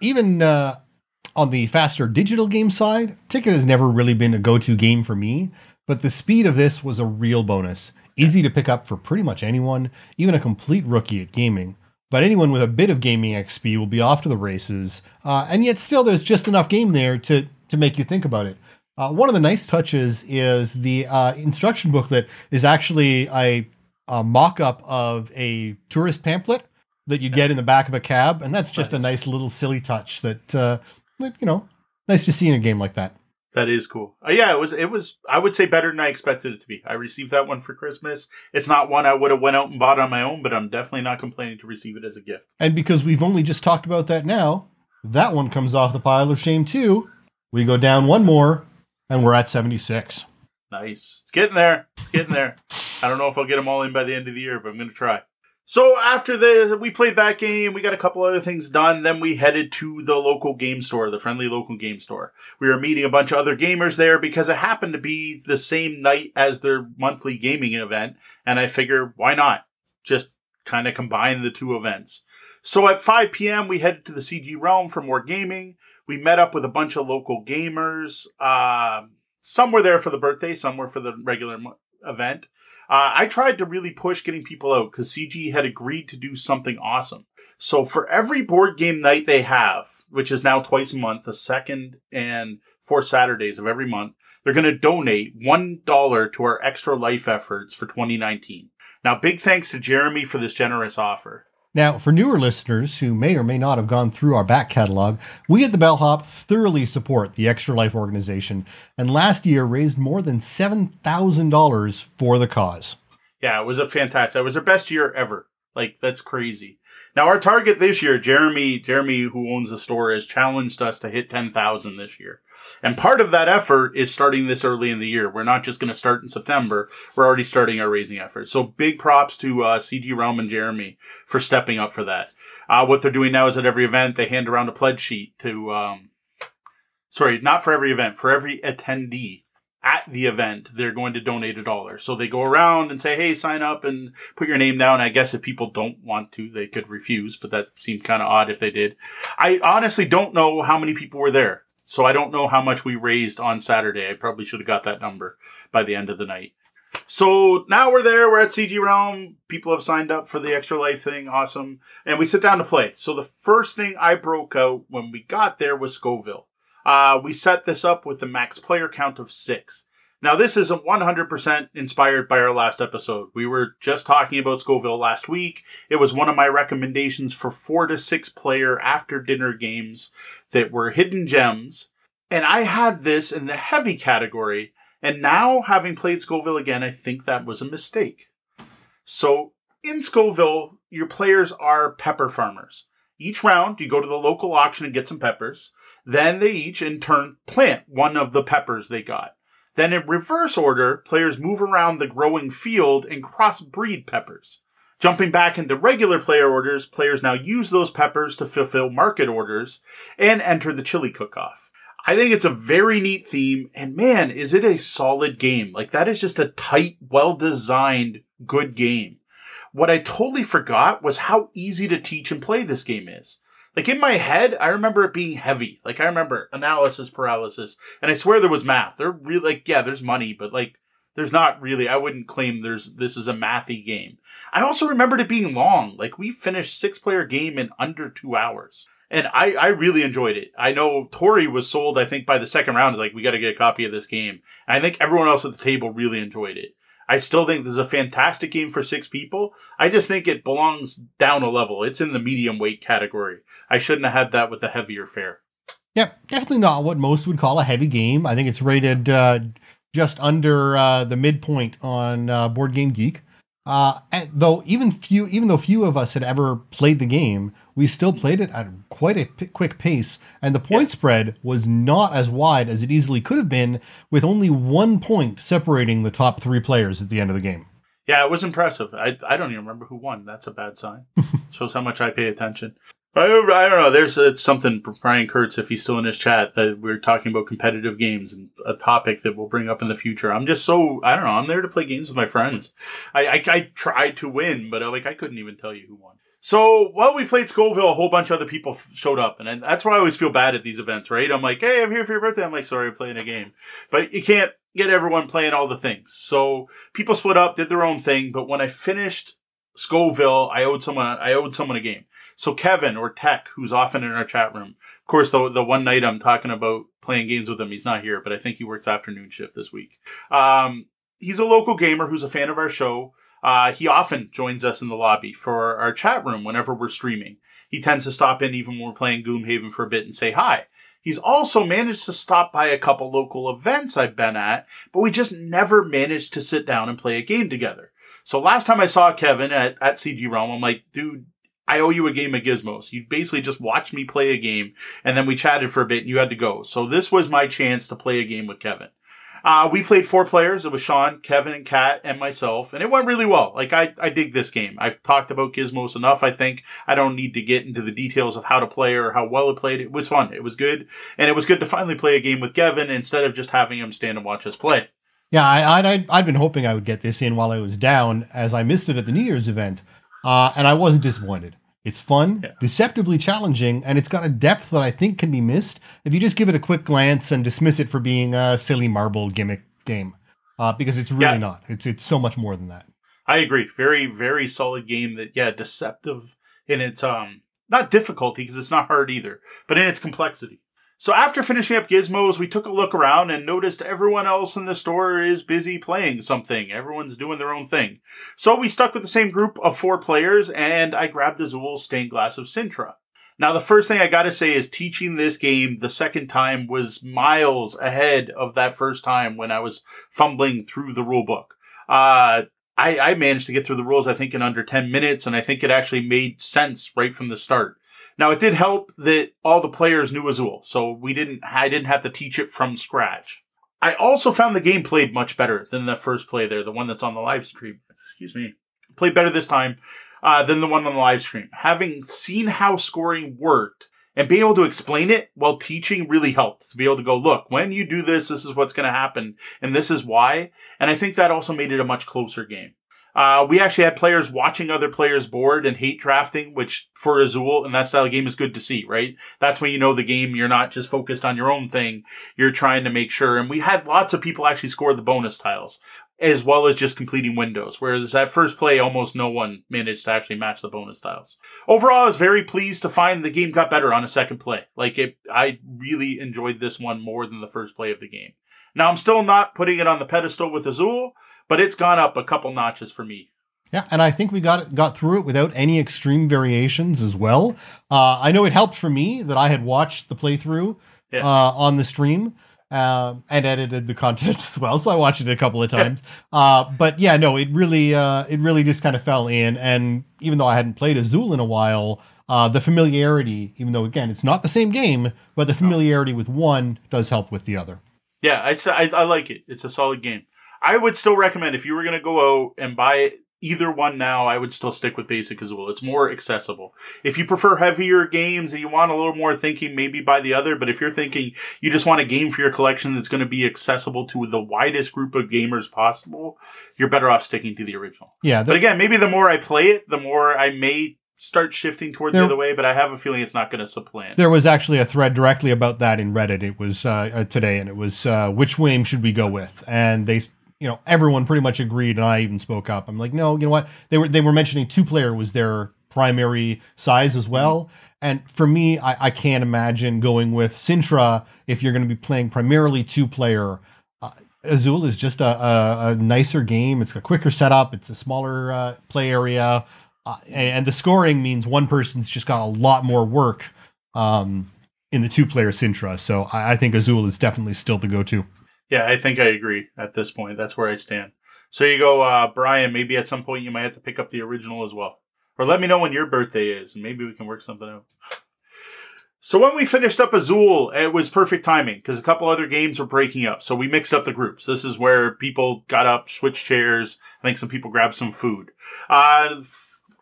even uh, on the faster digital game side, Ticket has never really been a go-to game for me, but the speed of this was a real bonus. Easy to pick up for pretty much anyone, even a complete rookie at gaming. But anyone with a bit of gaming XP will be off to the races, uh, and yet still there's just enough game there to to make you think about it. Uh, one of the nice touches is the uh, instruction booklet is actually a, a mock-up of a tourist pamphlet that you get in the back of a cab, and that's just nice. a nice little silly touch that uh, you know nice to see in a game like that. That is cool. Uh, yeah, it was. It was. I would say better than I expected it to be. I received that one for Christmas. It's not one I would have went out and bought on my own, but I'm definitely not complaining to receive it as a gift. And because we've only just talked about that now, that one comes off the pile of shame too. We go down one more, and we're at 76. Nice. It's getting there. It's getting there. I don't know if I'll get them all in by the end of the year, but I'm going to try. So after this, we played that game. We got a couple other things done. Then we headed to the local game store, the friendly local game store. We were meeting a bunch of other gamers there because it happened to be the same night as their monthly gaming event. And I figured, why not? Just kind of combine the two events. So at 5 p.m., we headed to the CG Realm for more gaming. We met up with a bunch of local gamers. Uh, some were there for the birthday, some were for the regular event. Uh, I tried to really push getting people out because CG had agreed to do something awesome. So for every board game night they have, which is now twice a month, the second and fourth Saturdays of every month, they're going to donate $1 to our extra life efforts for 2019. Now, big thanks to Jeremy for this generous offer. Now, for newer listeners who may or may not have gone through our back catalog, we at the Bellhop thoroughly support the Extra Life organization and last year raised more than $7,000 for the cause. Yeah, it was a fantastic. It was our best year ever. Like that's crazy. Now our target this year, Jeremy, Jeremy who owns the store has challenged us to hit 10,000 this year. And part of that effort is starting this early in the year. We're not just going to start in September. We're already starting our raising effort. So big props to uh, CG Realm and Jeremy for stepping up for that. Uh, what they're doing now is at every event, they hand around a pledge sheet to, um, sorry, not for every event, for every attendee at the event, they're going to donate a dollar. So they go around and say, hey, sign up and put your name down. I guess if people don't want to, they could refuse, but that seemed kind of odd if they did. I honestly don't know how many people were there. So I don't know how much we raised on Saturday. I probably should have got that number by the end of the night. So now we're there. We're at CG Realm. People have signed up for the extra life thing. Awesome. And we sit down to play. So the first thing I broke out when we got there was Scoville. Uh, we set this up with the max player count of six. Now, this isn't 100% inspired by our last episode. We were just talking about Scoville last week. It was one of my recommendations for four to six player after dinner games that were hidden gems. And I had this in the heavy category. And now, having played Scoville again, I think that was a mistake. So, in Scoville, your players are pepper farmers. Each round, you go to the local auction and get some peppers. Then they each, in turn, plant one of the peppers they got. Then in reverse order, players move around the growing field and crossbreed peppers. Jumping back into regular player orders, players now use those peppers to fulfill market orders and enter the chili cook-off. I think it's a very neat theme, and man, is it a solid game. Like, that is just a tight, well-designed, good game. What I totally forgot was how easy to teach and play this game is. Like in my head, I remember it being heavy. Like I remember analysis paralysis, and I swear there was math. They're really like, yeah, there's money, but like, there's not really. I wouldn't claim there's this is a mathy game. I also remembered it being long. Like we finished six player game in under two hours. And I, I really enjoyed it. I know Tori was sold, I think, by the second round. Like, we got to get a copy of this game. And I think everyone else at the table really enjoyed it. I still think this is a fantastic game for six people. I just think it belongs down a level. It's in the medium weight category. I shouldn't have had that with the heavier fare. Yep, definitely not what most would call a heavy game. I think it's rated uh, just under uh, the midpoint on uh, Board Game Geek. Uh, though even few, even though few of us had ever played the game, we still played it at quite a p- quick pace, and the point yeah. spread was not as wide as it easily could have been, with only one point separating the top three players at the end of the game. Yeah, it was impressive. I I don't even remember who won. That's a bad sign. Shows how much I pay attention. I, I don't know. There's it's something Brian Kurtz, if he's still in his chat, that we're talking about competitive games and a topic that we'll bring up in the future. I'm just so I don't know. I'm there to play games with my friends. I I, I tried to win, but I, uh, like I couldn't even tell you who won. So while we played Scoville, a whole bunch of other people f- showed up, and that's why I always feel bad at these events, right? I'm like, hey, I'm here for your birthday. I'm like, sorry, I'm playing a game, but you can't get everyone playing all the things. So people split up, did their own thing. But when I finished Scoville, I owed someone I owed someone a game. So Kevin or Tech, who's often in our chat room, of course, the the one night I'm talking about playing games with him, he's not here, but I think he works afternoon shift this week. Um, he's a local gamer who's a fan of our show. Uh, he often joins us in the lobby for our chat room whenever we're streaming. He tends to stop in even when we're playing Gloomhaven for a bit and say hi. He's also managed to stop by a couple local events I've been at, but we just never managed to sit down and play a game together. So last time I saw Kevin at, at CG Realm, I'm like, dude, I owe you a game of gizmos. You basically just watched me play a game and then we chatted for a bit and you had to go. So this was my chance to play a game with Kevin. Uh, we played four players. It was Sean, Kevin, and Kat, and myself, and it went really well. Like I, I dig this game. I've talked about Gizmos enough. I think I don't need to get into the details of how to play or how well it played. It was fun. It was good, and it was good to finally play a game with Kevin instead of just having him stand and watch us play. Yeah, I, I, I'd been hoping I would get this in while I was down, as I missed it at the New Year's event, uh, and I wasn't disappointed. It's fun, yeah. deceptively challenging, and it's got a depth that I think can be missed if you just give it a quick glance and dismiss it for being a silly marble gimmick game. Uh, because it's really yeah. not. It's it's so much more than that. I agree. Very very solid game. That yeah, deceptive in its um not difficulty because it's not hard either, but in its complexity. So after finishing up Gizmos, we took a look around and noticed everyone else in the store is busy playing something. Everyone's doing their own thing. So we stuck with the same group of four players and I grabbed the Azul stained glass of Sintra. Now, the first thing I gotta say is teaching this game the second time was miles ahead of that first time when I was fumbling through the rule book. Uh, I, I managed to get through the rules, I think, in under 10 minutes, and I think it actually made sense right from the start. Now it did help that all the players knew Azul, so we didn't I didn't have to teach it from scratch. I also found the game played much better than the first play there, the one that's on the live stream. Excuse me. Played better this time uh, than the one on the live stream. Having seen how scoring worked and being able to explain it while teaching really helped to be able to go, look, when you do this, this is what's going to happen and this is why. And I think that also made it a much closer game. Uh, we actually had players watching other players board and hate drafting, which for Azul and that style of game is good to see, right? That's when you know the game. You're not just focused on your own thing. You're trying to make sure. And we had lots of people actually score the bonus tiles as well as just completing windows. Whereas that first play, almost no one managed to actually match the bonus tiles. Overall, I was very pleased to find the game got better on a second play. Like it, I really enjoyed this one more than the first play of the game. Now I'm still not putting it on the pedestal with Azul, but it's gone up a couple notches for me. Yeah, and I think we got got through it without any extreme variations as well. Uh, I know it helped for me that I had watched the playthrough yeah. uh, on the stream um, and edited the content as well, so I watched it a couple of times. uh, but yeah, no, it really uh, it really just kind of fell in. And even though I hadn't played Azul in a while, uh, the familiarity, even though again it's not the same game, but the familiarity with one does help with the other. Yeah, I, I like it. It's a solid game. I would still recommend if you were going to go out and buy either one now, I would still stick with Basic Azul. It's more accessible. If you prefer heavier games and you want a little more thinking, maybe buy the other. But if you're thinking you just want a game for your collection that's going to be accessible to the widest group of gamers possible, you're better off sticking to the original. Yeah. The- but again, maybe the more I play it, the more I may start shifting towards there, the other way, but I have a feeling it's not going to supplant. There was actually a thread directly about that in Reddit. It was uh, uh, today, and it was uh, which name should we go with? And they, you know, everyone pretty much agreed, and I even spoke up. I'm like, no, you know what? They were they were mentioning two player was their primary size as well. And for me, I, I can't imagine going with Sintra if you're going to be playing primarily two player. Uh, Azul is just a, a, a, nicer game. It's a quicker setup. It's a smaller uh, play area, uh, and, the scoring means one person's just got a lot more work um, in the two-player Sintra. So I, I, think Azul is definitely still the go-to. Yeah, I think I agree at this point. That's where I stand. So you go, uh, Brian. Maybe at some point you might have to pick up the original as well, or let me know when your birthday is, and maybe we can work something out. So when we finished up Azul, it was perfect timing because a couple other games were breaking up. So we mixed up the groups. This is where people got up, switched chairs. I think some people grabbed some food. Uh,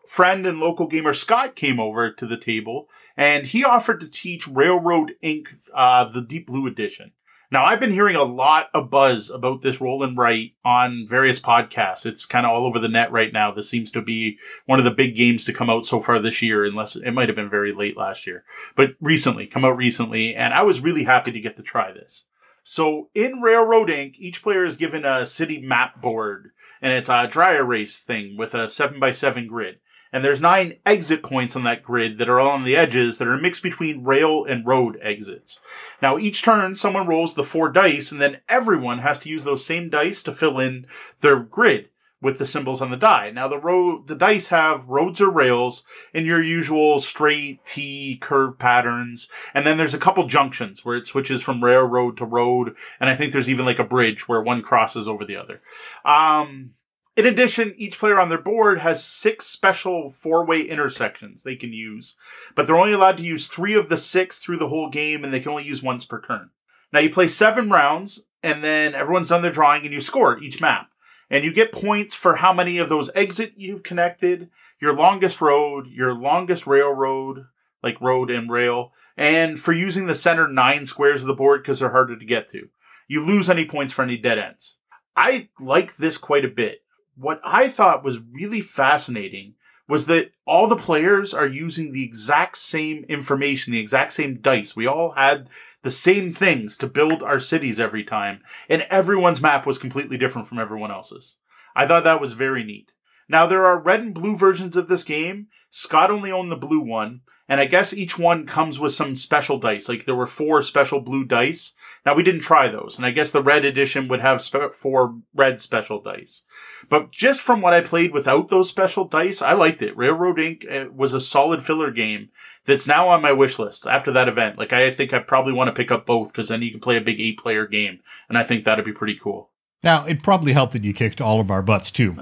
friend and local gamer Scott came over to the table and he offered to teach Railroad Ink. Uh, the Deep Blue edition. Now, I've been hearing a lot of buzz about this roll and write on various podcasts. It's kind of all over the net right now. This seems to be one of the big games to come out so far this year, unless it might have been very late last year, but recently, come out recently. And I was really happy to get to try this. So in Railroad Ink., each player is given a city map board and it's a dry erase thing with a seven by seven grid and there's nine exit points on that grid that are all on the edges that are mixed between rail and road exits. Now, each turn, someone rolls the four dice, and then everyone has to use those same dice to fill in their grid with the symbols on the die. Now, the road, the dice have roads or rails in your usual straight T curve patterns, and then there's a couple junctions where it switches from railroad to road, and I think there's even like a bridge where one crosses over the other. Um, in addition, each player on their board has six special four way intersections they can use, but they're only allowed to use three of the six through the whole game, and they can only use once per turn. Now, you play seven rounds, and then everyone's done their drawing, and you score each map. And you get points for how many of those exit you've connected, your longest road, your longest railroad, like road and rail, and for using the center nine squares of the board because they're harder to get to. You lose any points for any dead ends. I like this quite a bit what I thought was really fascinating was that all the players are using the exact same information, the exact same dice. We all had the same things to build our cities every time, and everyone's map was completely different from everyone else's. I thought that was very neat. Now, there are red and blue versions of this game. Scott only owned the blue one, and I guess each one comes with some special dice. Like there were four special blue dice. Now we didn't try those, and I guess the red edition would have spe- four red special dice. But just from what I played without those special dice, I liked it. Railroad Ink. Eh, was a solid filler game that's now on my wish list after that event. Like I think I probably want to pick up both because then you can play a big eight player game, and I think that'd be pretty cool. Now it probably helped that you kicked all of our butts too.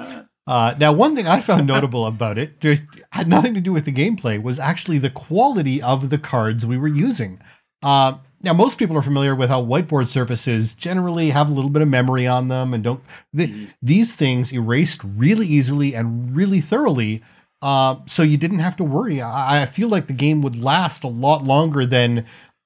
Uh, now, one thing I found notable about it, just had nothing to do with the gameplay, was actually the quality of the cards we were using. Uh, now, most people are familiar with how whiteboard surfaces generally have a little bit of memory on them and don't. mm-hmm. These things erased really easily and really thoroughly, uh, so you didn't have to worry. I, I feel like the game would last a lot longer than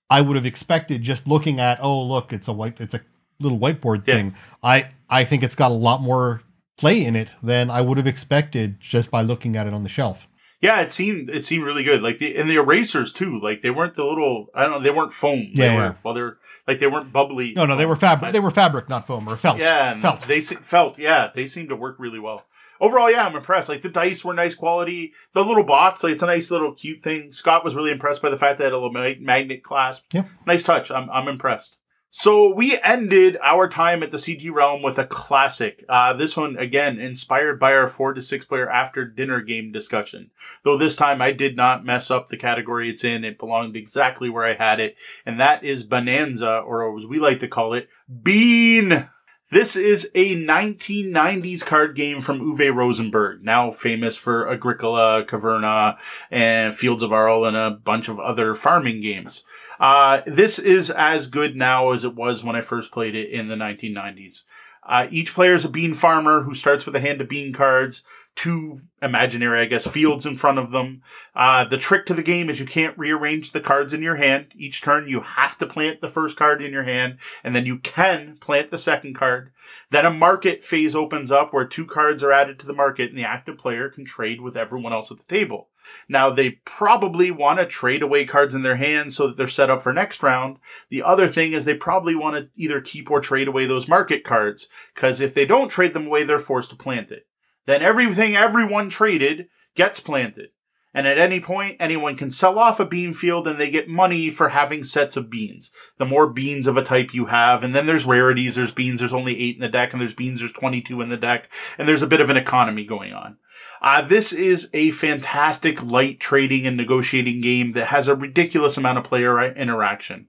I would have expected. Just looking at, oh, look, it's a white, it's a little whiteboard yeah. thing. I I think it's got a lot more play in it than I would have expected just by looking at it on the shelf. Yeah, it seemed it seemed really good. Like the and the erasers too. Like they weren't the little I don't know. They weren't foam. They yeah, were, yeah. Well, they're like they weren't bubbly. No, no, they were fabric. They were fabric, not foam or felt. Yeah, felt. They felt. Yeah, they seemed to work really well. Overall, yeah, I'm impressed. Like the dice were nice quality. The little box, like it's a nice little cute thing. Scott was really impressed by the fact that it had a little magnet clasp. Yeah, nice touch. I'm I'm impressed. So we ended our time at the CG Realm with a classic. Uh, this one, again, inspired by our four to six player after dinner game discussion. Though this time I did not mess up the category it's in. It belonged exactly where I had it. And that is Bonanza, or as we like to call it, Bean. This is a 1990s card game from Uwe Rosenberg, now famous for Agricola, Caverna, and Fields of Arle, and a bunch of other farming games. Uh, this is as good now as it was when I first played it in the 1990s. Uh, each player is a bean farmer who starts with a hand of bean cards, two imaginary, I guess, fields in front of them. Uh, the trick to the game is you can't rearrange the cards in your hand. Each turn you have to plant the first card in your hand, and then you can plant the second card. Then a market phase opens up where two cards are added to the market, and the active player can trade with everyone else at the table. Now they probably want to trade away cards in their hand so that they're set up for next round. The other thing is they probably want to either keep or trade away those market cards, because if they don't trade them away, they're forced to plant it then everything everyone traded gets planted. And at any point, anyone can sell off a bean field and they get money for having sets of beans. The more beans of a type you have, and then there's rarities, there's beans, there's only eight in the deck, and there's beans, there's 22 in the deck, and there's a bit of an economy going on. Uh, this is a fantastic light trading and negotiating game that has a ridiculous amount of player interaction.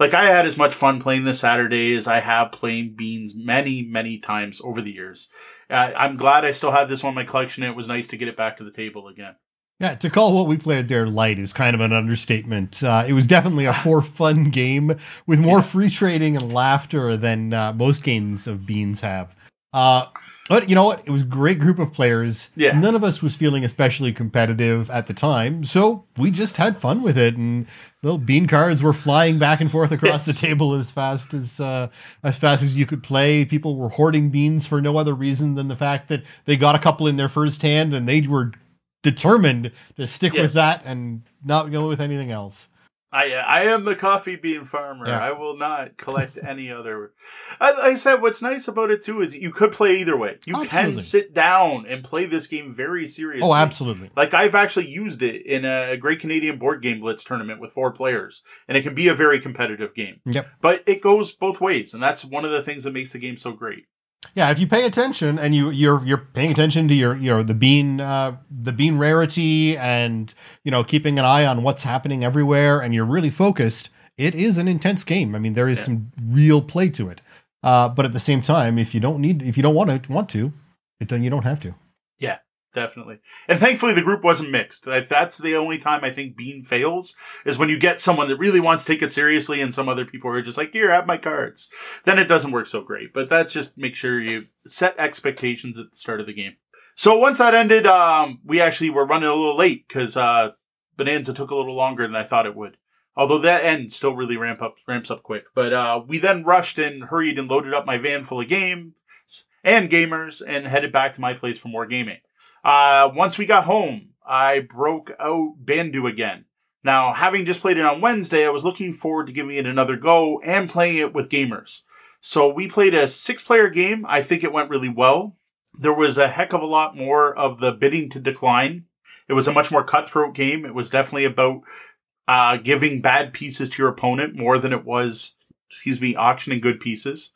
Like I had as much fun playing this Saturday as I have playing Beans many, many times over the years. Uh, I'm glad I still had this one in my collection. It was nice to get it back to the table again. Yeah, to call what we played there light is kind of an understatement. Uh, it was definitely a for fun game with more yeah. free trading and laughter than uh, most games of Beans have. Uh, but you know what? It was a great group of players. Yeah. None of us was feeling especially competitive at the time, so we just had fun with it. And well, bean cards were flying back and forth across yes. the table as fast as uh, as fast as you could play. People were hoarding beans for no other reason than the fact that they got a couple in their first hand and they were determined to stick yes. with that and not go with anything else. I uh, I am the coffee bean farmer. Yeah. I will not collect any other. I, I, said what's nice about it too is you could play either way. You absolutely. can sit down and play this game very seriously. Oh, absolutely. Like I've actually used it in a Great Canadian Board Game Blitz tournament with four players, and it can be a very competitive game. Yep. But it goes both ways, and that's one of the things that makes the game so great. Yeah, if you pay attention and you you're you're paying attention to your you know the bean uh, the bean rarity and you know keeping an eye on what's happening everywhere and you're really focused, it is an intense game. I mean, there is yeah. some real play to it. Uh, but at the same time, if you don't need if you don't want to want to, it you don't have to. Yeah, definitely. And thankfully, the group wasn't mixed. That's the only time I think Bean fails is when you get someone that really wants to take it seriously, and some other people are just like, "Here, have my cards." Then it doesn't work so great. But that's just make sure you set expectations at the start of the game. So once that ended, um, we actually were running a little late because uh, Bonanza took a little longer than I thought it would. Although that end still really ramp up ramps up quick. But uh, we then rushed and hurried and loaded up my van full of games and gamers and headed back to my place for more gaming. Uh, once we got home, I broke out Bandu again. Now, having just played it on Wednesday, I was looking forward to giving it another go and playing it with gamers. So we played a six player game. I think it went really well. There was a heck of a lot more of the bidding to decline. It was a much more cutthroat game. It was definitely about uh, giving bad pieces to your opponent more than it was, excuse me, auctioning good pieces.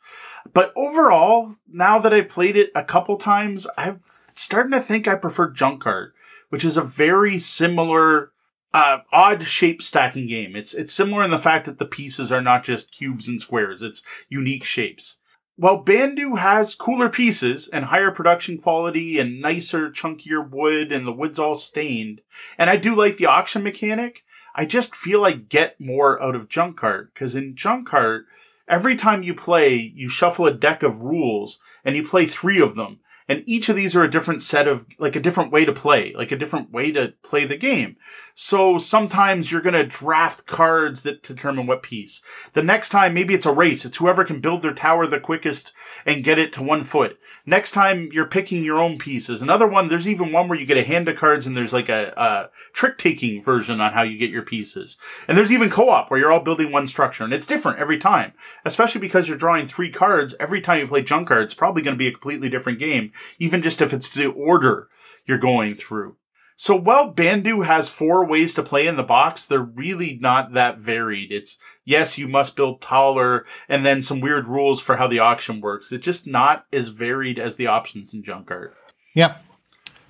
But overall, now that I've played it a couple times, I'm starting to think I prefer Junk Art, which is a very similar, uh, odd shape stacking game. It's, it's similar in the fact that the pieces are not just cubes and squares. It's unique shapes. While Bandu has cooler pieces and higher production quality and nicer, chunkier wood and the wood's all stained, and I do like the auction mechanic, I just feel I get more out of Junk Art, because in Junk Art, Every time you play, you shuffle a deck of rules and you play three of them and each of these are a different set of like a different way to play like a different way to play the game. So sometimes you're going to draft cards that determine what piece. The next time maybe it's a race. It's whoever can build their tower the quickest and get it to one foot. Next time you're picking your own pieces. Another one there's even one where you get a hand of cards and there's like a, a trick taking version on how you get your pieces. And there's even co-op where you're all building one structure and it's different every time especially because you're drawing three cards. Every time you play junk cards. probably going to be a completely different game even just if it's the order you're going through. So while Bandu has four ways to play in the box, they're really not that varied. It's yes, you must build taller and then some weird rules for how the auction works. It's just not as varied as the options in Junk Art. Yep.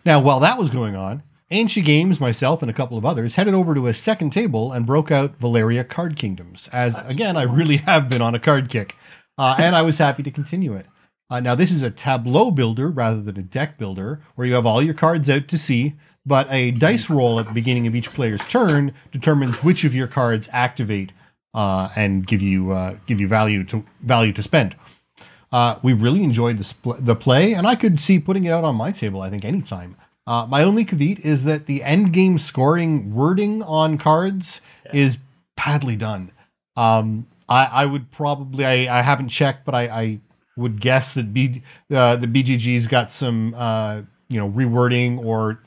Now, while that was going on, Ancient Games, myself, and a couple of others headed over to a second table and broke out Valeria Card Kingdoms. As That's again, cool. I really have been on a card kick, uh, and I was happy to continue it. Uh, now, this is a tableau builder rather than a deck builder, where you have all your cards out to see, but a dice roll at the beginning of each player's turn determines which of your cards activate uh, and give you uh, give you value to value to spend. Uh, we really enjoyed the, spl- the play, and I could see putting it out on my table. I think anytime. Uh, my only caveat is that the end game scoring wording on cards yeah. is badly done. Um, I, I, would probably I, I haven't checked, but I, I would guess that B, uh, the BGG's got some uh, you know rewording or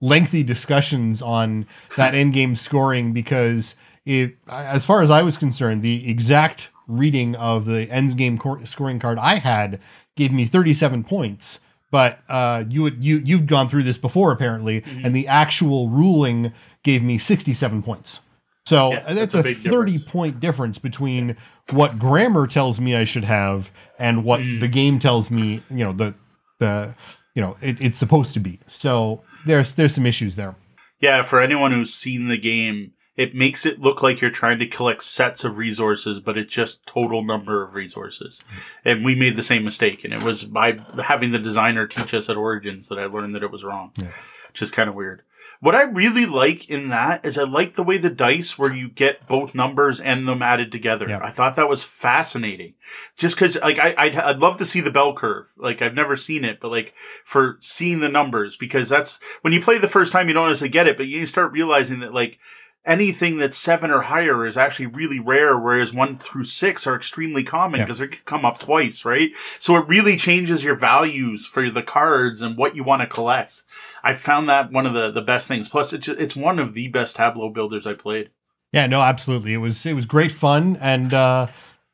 lengthy discussions on that end game scoring because it, as far as I was concerned, the exact reading of the end game cor- scoring card I had gave me 37 points, but uh, you would you you've gone through this before apparently, Mm-hmm. and the actual ruling gave me 67 points. So Yeah, that's, that's a, a 30 difference. point difference between what grammar tells me I should have and what Mm. the game tells me, you know, the the you know, it, it's supposed to be. So there's there's some issues there. Yeah, for anyone who's seen the game, it makes it look like you're trying to collect sets of resources, but it's just total number of resources. And we made the same mistake, and it was by having the designer teach us at Origins that I learned that it was wrong, Yeah. which is kind of weird. What I really like in that is I like the way the dice where you get both numbers and them added together. Yeah. I thought that was fascinating. Just cause like I, I'd, I'd love to see the bell curve. Like I've never seen it, but like for seeing the numbers because that's when you play the first time, you don't necessarily get it, but you start realizing that like anything that's seven or higher is actually really rare, whereas one through six are extremely common Yeah. because they could come up twice, right? So it really changes your values for the cards and what you want to collect. I found that one of the, the best things. Plus, it's it's one of the best tableau builders I played. Yeah, no, absolutely. It was it was great fun, and uh,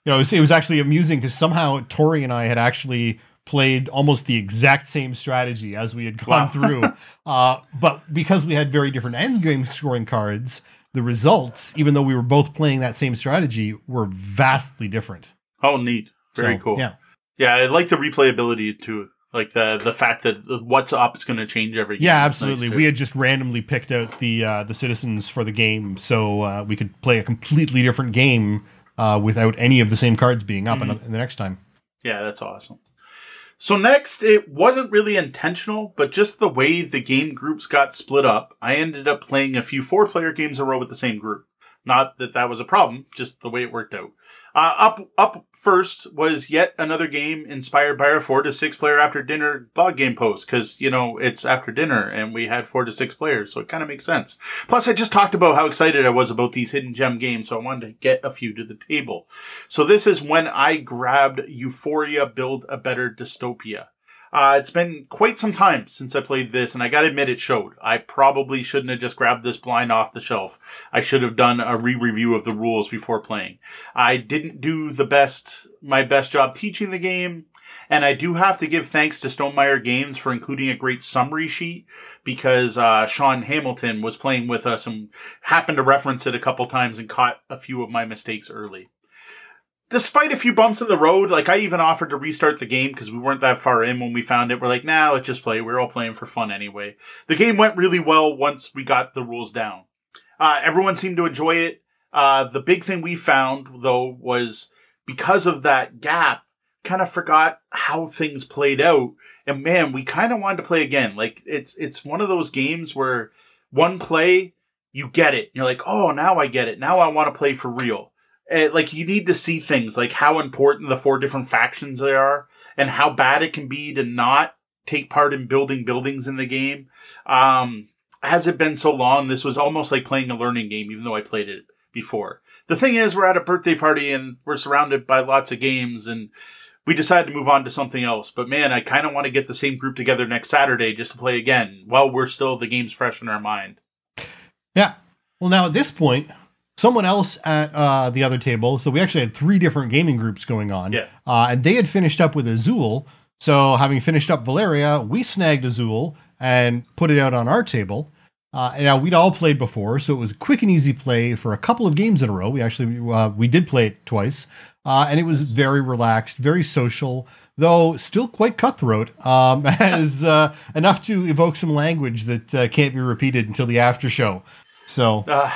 you know, it was, it was actually amusing because somehow Tori and I had actually played almost the exact same strategy as we had gone Wow. through, uh, but because we had very different end game scoring cards, the results, even though we were both playing that same strategy, were vastly different. Oh, neat. Very So, cool. Yeah, Yeah, I like the replayability too. Like the the fact that what's up is going to change every game. yeah, It's nice, absolutely. we had just randomly picked out the uh, the citizens for the game, so uh, we could play a completely different game uh, without any of the same cards being up in, in the next time. Yeah, that's awesome. So next, it wasn't really intentional, but just the way the game groups got split up, I ended up playing a few four-player games in a row with the same group. Not that that was a problem, just the way it worked out. Uh, up, up first was yet another game inspired by our four to six player after dinner blog game post, because you know it's after dinner and we had four to six players, so it kind of makes sense. Plus, I just talked about how excited I was about these hidden gem games, so I wanted to get a few to the table. So this is when I grabbed Euphoria Build a Better Dystopia. Uh, it's been quite some time since I played this, and I gotta admit it showed. I probably shouldn't have just grabbed this blind off the shelf. I should have done a re-review of the rules before playing. I didn't do the best, my best job teaching the game, and I do have to give thanks to Stonemaier Games for including a great summary sheet because uh, Sean Hamilton was playing with us and happened to reference it a couple times and caught a few of my mistakes early despite a few bumps in the road, like I even offered to restart the game because we weren't that far in when we found it. We're like, nah, let's just play. We're all playing for fun anyway. The game went really well once we got the rules down. Uh, everyone seemed to enjoy it. Uh, the big thing we found though was because of that gap, kind of forgot how things played out. And man, we kind of wanted to play again. Like it's, it's one of those games where one play, you get it. You're like, oh, now I get it. Now I want to play for real uh, like you need to see things like how important the four different factions they are and how bad it can be to not take part in building buildings in the game. Um, has it been so long? This was almost like playing a learning game, even though I played it before. The thing is, we're at a birthday party and we're surrounded by lots of games and we decided to move on to something else. But man, I kind of want to get the same group together next Saturday just to play again while we're still the game's fresh in our mind. Yeah. Well, now at this point, someone else at uh, the other table. So we actually had three different gaming groups going on. Yeah. Uh, and they had finished up with Azul. So having finished up Valeria, we snagged Azul and put it out on our table. Uh, and now we'd all played before, so it was quick and easy play for a couple of games in a row. We actually uh, we did play it twice, uh, and it was very relaxed, very social, though still quite cutthroat. Um, as uh, enough to evoke some language that uh, can't be repeated until the after show. So Uh,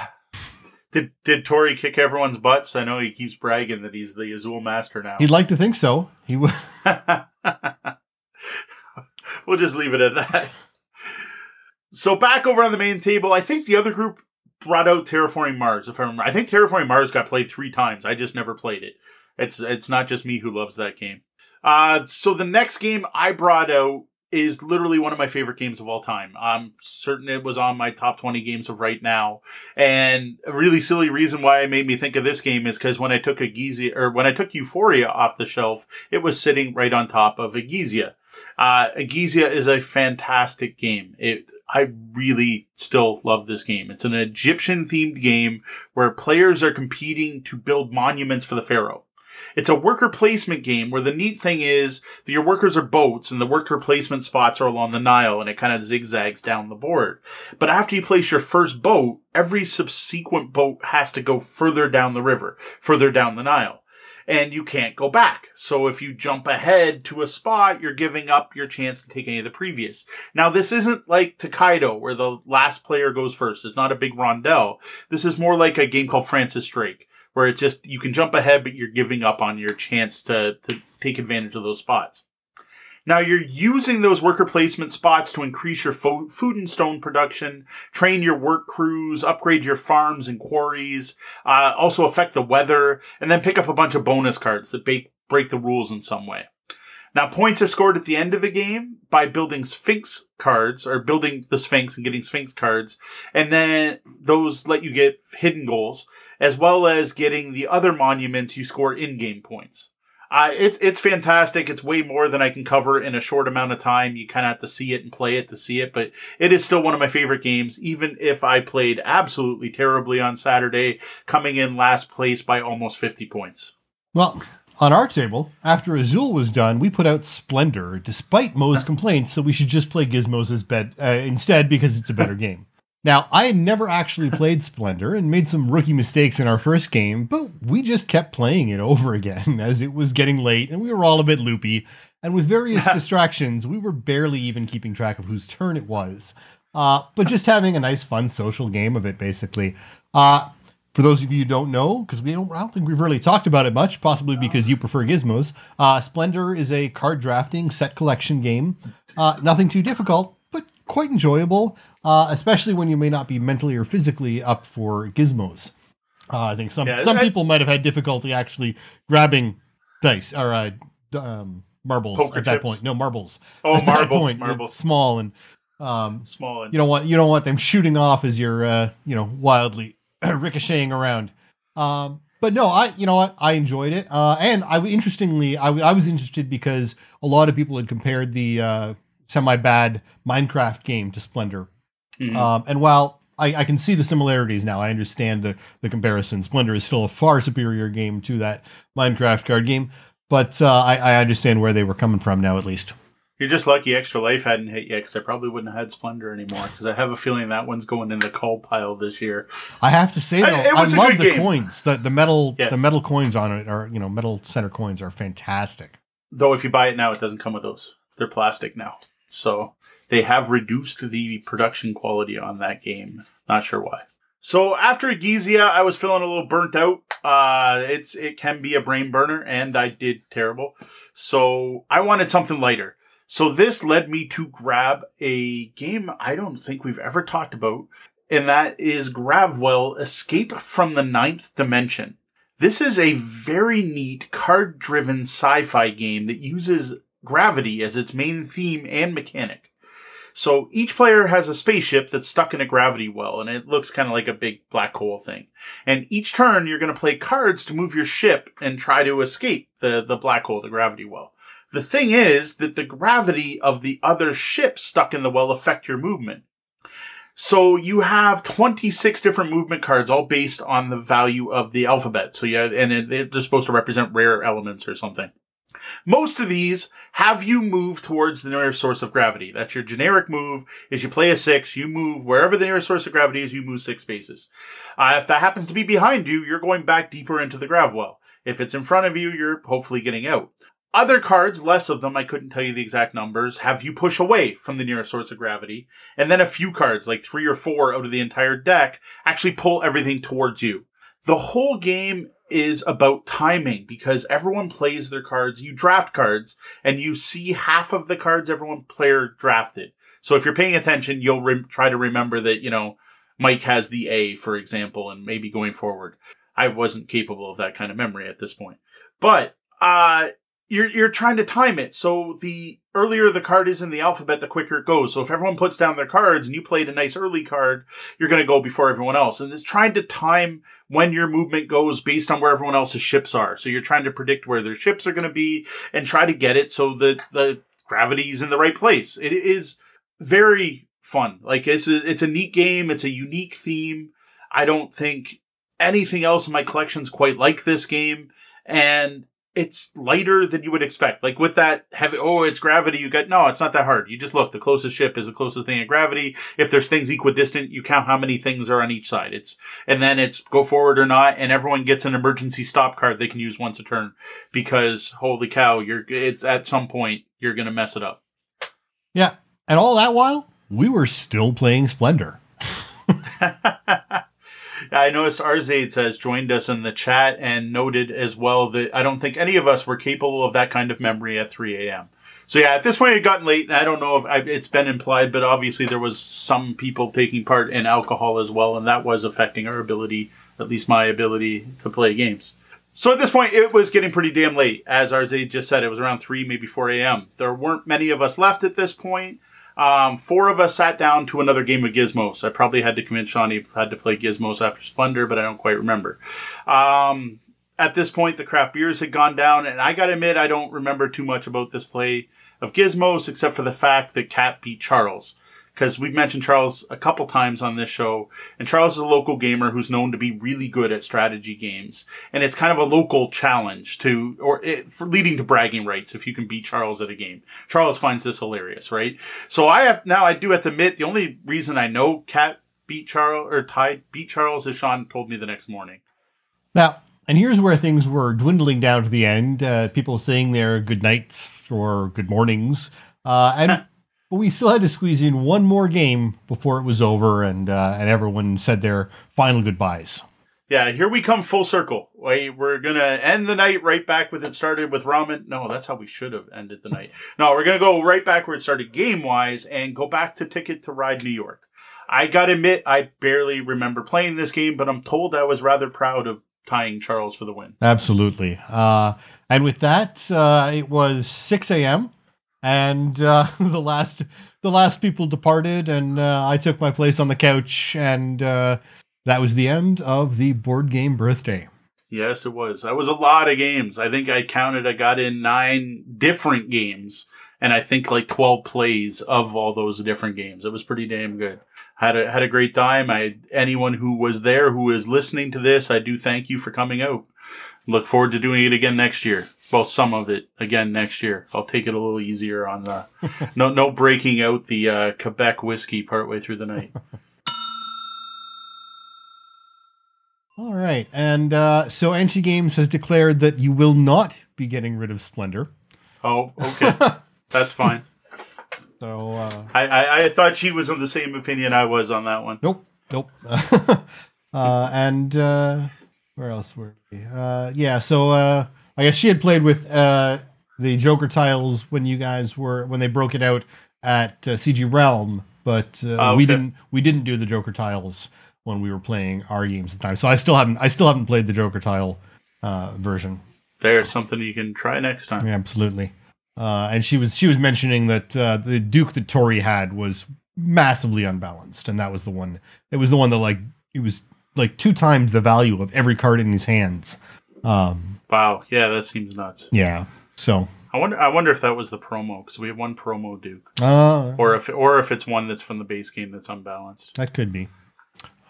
did did Tori kick everyone's butts? I know he keeps bragging that he's the Azul master now. He'd like to think so. He would. we'll just leave it at that. So back over on the main table, I think the other group brought out Terraforming Mars. If I remember, I think Terraforming Mars got played three times. I just never played it. It's it's not just me who loves that game. Uh, so the next game I brought out is literally one of my favorite games of all time. I'm certain it was on my top 20 games of right now. And a really silly reason why it made me think of this game is because when I took Egizia, or when I took Euphoria off the shelf, it was sitting right on top of Egizia. Uh, Egizia is a fantastic game. It, I really still love this game. It's an Egyptian themed game where players are competing to build monuments for the pharaoh. It's a worker placement game where the neat thing is that your workers are boats and the worker placement spots are along the Nile and it kind of zigzags down the board. But after you place your first boat, every subsequent boat has to go further down the river, further down the Nile. And you can't go back. So if you jump ahead to a spot, you're giving up your chance to take any of the previous. Now, this isn't like Tokaido, where the last player goes first. It's not a big rondel. This is more like a game called Francis Drake where it's just you can jump ahead, but you're giving up on your chance to to take advantage of those spots. Now you're using those worker placement spots to increase your fo- food and stone production, train your work crews, upgrade your farms and quarries, uh, also affect the weather, and then pick up a bunch of bonus cards that break break the rules in some way. Now, points are scored at the end of the game by building Sphinx cards or building the Sphinx and getting Sphinx cards. And then those let you get hidden goals as well as getting the other monuments you score in-game points. Uh, it's it's fantastic. It's way more than I can cover in a short amount of time. You kind of have to see it and play it to see it, but it is still one of my favorite games, even if I played absolutely terribly on Saturday, coming in last place by almost 50 points. Well, on our table, after Azul was done, we put out Splendor, despite Moe's complaints that we should just play Gizmos' bed uh, instead because it's a better game. Now, I had never actually played Splendor and made some rookie mistakes in our first game, but we just kept playing it over again as it was getting late and we were all a bit loopy. And with various distractions, we were barely even keeping track of whose turn it was. Uh, but just having a nice, fun social game of it, basically. Uh, for those of you who don't know, because we don't, I don't think we've really talked about it much, possibly because you prefer gizmos. Uh, Splendor is a card drafting set collection game. Uh, nothing too difficult, but quite enjoyable, uh, especially when you may not be mentally or physically up for gizmos. Uh, I think some Yeah, some people might have had difficulty actually grabbing dice or uh, um, marbles Poker at that chips. point. No marbles. Oh, at that marbles, point, marbles. small and um, Small and you don't want you don't want them shooting off as you're uh, you know wildly ricocheting around. Um, but no, I you know what I enjoyed it, uh, and I interestingly I, I was interested because a lot of people had compared the uh, semi bad Minecraft game to Splendor, Mhm. um, and while I, I can see the similarities now, I understand the the comparison. Splendor is still a far superior game to that Minecraft card game, but uh, I, I understand where they were coming from now, at least. You're just lucky Extra Life hadn't hit yet, because I probably wouldn't have had Splendor anymore. Because I have a feeling that one's going in the call pile this year. I have to say though, I- it I, love the game. coins. The the metal Yes. the metal coins on it are you know metal center coins are fantastic. Though if you buy it now, it doesn't come with those. They're plastic now, so they have reduced the production quality on that game. Not sure why. So after Egizia, I was feeling a little burnt out. Uh, it's it can be a brain burner, and I did terrible. So I wanted something lighter. So this led me to grab a game I don't think we've ever talked about, and that is Gravwell Escape from the Ninth Dimension. This is a very neat card driven sci fi game that uses gravity as its main theme and mechanic. So each player has a spaceship that's stuck in a gravity well, and it looks kind of like a big black hole thing. And each turn, you're going to play cards to move your ship and try to escape the, the black hole, the gravity well. The thing is that the gravity of the other ships stuck in the well affect your movement. So you have 26 different movement cards, all based on the value of the alphabet. So yeah, and they're supposed to represent rare elements or something. Most of these have you move towards the nearest source of gravity. That's your generic move. Is you play a six, you move wherever the nearest source of gravity is. You move six spaces. Uh, if that happens to be behind you, you're going back deeper into the grav well. If it's in front of you, you're hopefully getting out. Other cards, less of them, I couldn't tell you the exact numbers, have you push away from the nearest source of gravity. And then a few cards, like three or four out of the entire deck, actually pull everything towards you. The whole game is about timing because everyone plays their cards. You draft cards and you see half of the cards everyone player drafted. So if you're paying attention, you'll re- try to remember that, you know, Mike has the A, for example, and maybe going forward. I wasn't capable of that kind of memory at this point. But, uh, you're you're trying to time it. So the earlier the card is in the alphabet, the quicker it goes. So if everyone puts down their cards and you played a nice early card, you're going to go before everyone else. And it's trying to time when your movement goes based on where everyone else's ships are. So you're trying to predict where their ships are going to be and try to get it so that the gravity is in the right place. It is very fun. Like it's a, it's a neat game. It's a unique theme. I don't think anything else in my collection's quite like this game. and it's lighter than you would expect. Like with that heavy, oh, it's gravity. You get, no, it's not that hard. You just look, the closest ship is the closest thing in gravity. If there's things equidistant, you count how many things are on each side. It's, and then it's go forward or not. And everyone gets an emergency stop card they can use once a turn because holy cow, you're, it's at some point, you're going to mess it up. Yeah. And all that while, we were still playing Splendor. I noticed Arzades has joined us in the chat and noted as well that I don't think any of us were capable of that kind of memory at 3 a.m. So yeah, at this point it had gotten late, and I don't know if I, it's been implied, but obviously there was some people taking part in alcohol as well, and that was affecting our ability, at least my ability to play games. So at this point, it was getting pretty damn late. As Arzade just said, it was around 3, maybe 4 a.m. There weren't many of us left at this point. Um, four of us sat down to another game of Gizmos. I probably had to convince Sean he had to play Gizmos after Splendor, but I don't quite remember. Um, at this point, the craft beers had gone down, and I gotta admit, I don't remember too much about this play of Gizmos except for the fact that Kat beat Charles because we've mentioned Charles a couple times on this show, and Charles is a local gamer who's known to be really good at strategy games, and it's kind of a local challenge to, or it, for leading to bragging rights if you can beat Charles at a game. Charles finds this hilarious, right? So I have now I do have to admit the only reason I know Kat beat Charles or tied beat Charles is Sean told me the next morning. Now, and here's where things were dwindling down to the end. Uh, people saying their good nights or good mornings. Uh, and but we still had to squeeze in one more game before it was over, and uh, and everyone said their final goodbyes. Yeah, here we come full circle. We're gonna end the night right back with it started with ramen. No, that's how we should have ended the night. No, we're gonna go right back where it started game wise and go back to Ticket to Ride New York. I gotta admit, I barely remember playing this game, but I'm told I was rather proud of tying Charles for the win. Absolutely. Uh, and with that, uh, it was 6 a.m and uh, the last the last people departed, and uh, I took my place on the couch, and uh, that was the end of the board game birthday. Yes, it was. That was a lot of games. I think I counted. I got in nine different games, and I think like twelve plays of all those different games. It was pretty damn good. Had a had a great time. I anyone who was there who is listening to this, I do thank you for coming out. Look forward to doing it again next year. Well, some of it again next year. I'll take it a little easier on the no no breaking out the uh, Quebec whiskey partway through the night. All right, and uh, so Anchi Games has declared that you will not be getting rid of Splendor. Oh, okay, that's fine. So uh, I, I, I thought she was of the same opinion I was on that one. Nope, nope. uh, and uh, where else were we? Uh, yeah, so uh, I guess she had played with uh, the Joker tiles when you guys were when they broke it out at uh, CG Realm, but uh, oh, okay. we didn't we didn't do the Joker tiles when we were playing our games at the time. So I still haven't I still haven't played the Joker tile uh, version. There's something you can try next time. Yeah, absolutely. Uh, and she was she was mentioning that uh, the Duke that Tori had was massively unbalanced, and that was the one. It was the one that like it was like two times the value of every card in his hands. Um, wow, yeah, that seems nuts. Yeah, so I wonder. I wonder if that was the promo because we have one promo Duke, uh, or if or if it's one that's from the base game that's unbalanced. That could be.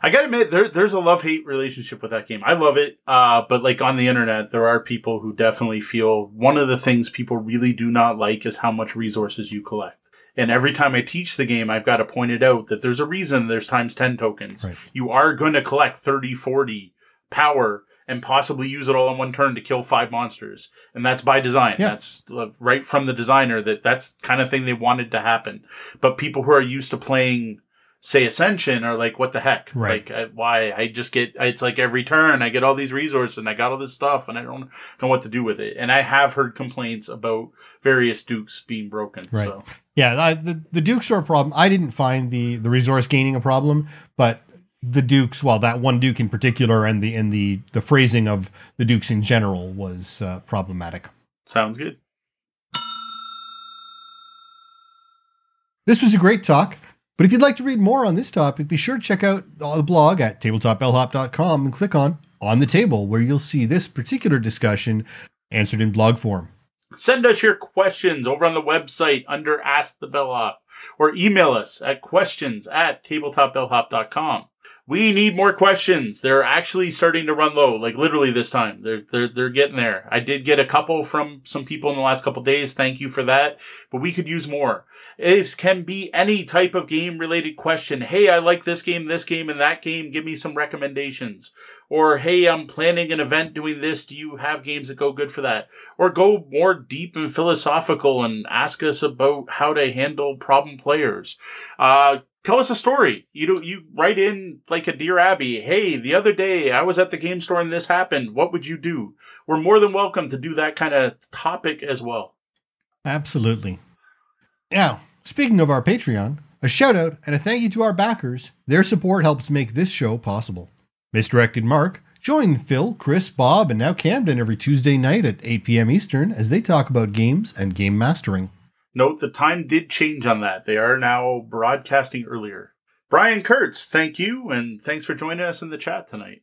I gotta admit, there, there's a love hate relationship with that game. I love it, uh, but like on the internet, there are people who definitely feel one of the things people really do not like is how much resources you collect. And every time I teach the game, I've got to point it out that there's a reason there's times 10 tokens. Right. You are going to collect 30, 40 power and possibly use it all in one turn to kill five monsters. And that's by design. Yeah. That's uh, right from the designer that that's kind of thing they wanted to happen. But people who are used to playing say ascension are like what the heck? Right. Like I, why? I just get it's like every turn i get all these resources and i got all this stuff and i don't know what to do with it. And i have heard complaints about various dukes being broken right. so. yeah I, the, the dukes are a problem. I didn't find the the resource gaining a problem but the dukes well that one duke in particular and the and the the phrasing of the dukes in general was uh, problematic. Sounds good. This was a great talk but if you'd like to read more on this topic, be sure to check out the uh, blog at tabletopbellhop.com and click on On the Table, where you'll see this particular discussion answered in blog form. Send us your questions over on the website under Ask the Bellhop or email us at questions at tabletopbellhop.com. We need more questions. They're actually starting to run low, like literally this time. They're they're they're getting there. I did get a couple from some people in the last couple days. Thank you for that. But we could use more. It can be any type of game related question. Hey, I like this game, this game, and that game. Give me some recommendations. Or hey, I'm planning an event doing this. Do you have games that go good for that? Or go more deep and philosophical and ask us about how to handle problem players. Uh, tell us a story. You do, you write in like a dear Abby. Hey, the other day I was at the game store and this happened. What would you do? We're more than welcome to do that kind of topic as well. Absolutely. Now, speaking of our Patreon, a shout out and a thank you to our backers. Their support helps make this show possible. Misdirected Mark, join Phil, Chris, Bob, and now Camden every Tuesday night at 8 p.m. Eastern as they talk about games and game mastering. Note the time did change on that. They are now broadcasting earlier. Brian Kurtz, thank you, and thanks for joining us in the chat tonight.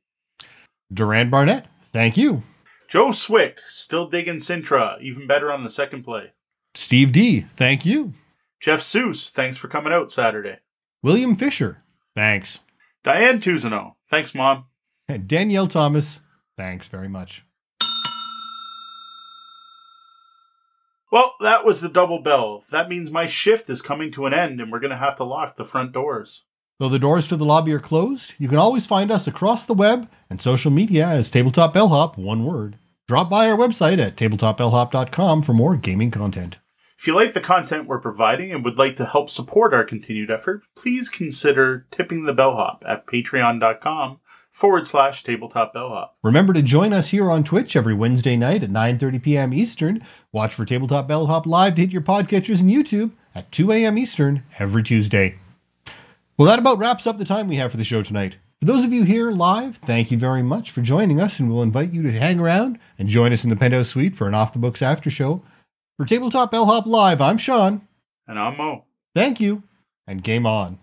Duran Barnett, thank you. Joe Swick, still digging Sintra, even better on the second play. Steve D, thank you. Jeff Seuss, thanks for coming out Saturday. William Fisher, thanks. Diane Tuzano, thanks, Mom. And Danielle Thomas, thanks very much. Well, that was the double bell. That means my shift is coming to an end and we're going to have to lock the front doors. Though the doors to the lobby are closed, you can always find us across the web and social media as Tabletop Bellhop, one word. Drop by our website at tabletopbellhop.com for more gaming content. If you like the content we're providing and would like to help support our continued effort, please consider tipping the bellhop at patreon.com forward slash tabletop bellhop. Remember to join us here on Twitch every Wednesday night at 9.30 p.m. Eastern. Watch for Tabletop Bellhop Live to hit your podcatchers and YouTube at 2 a.m. Eastern every Tuesday. Well, that about wraps up the time we have for the show tonight. For those of you here live, thank you very much for joining us, and we'll invite you to hang around and join us in the Penthouse Suite for an Off the Books after show. For Tabletop Bellhop Live, I'm Sean. And I'm Moe. Thank you, and game on.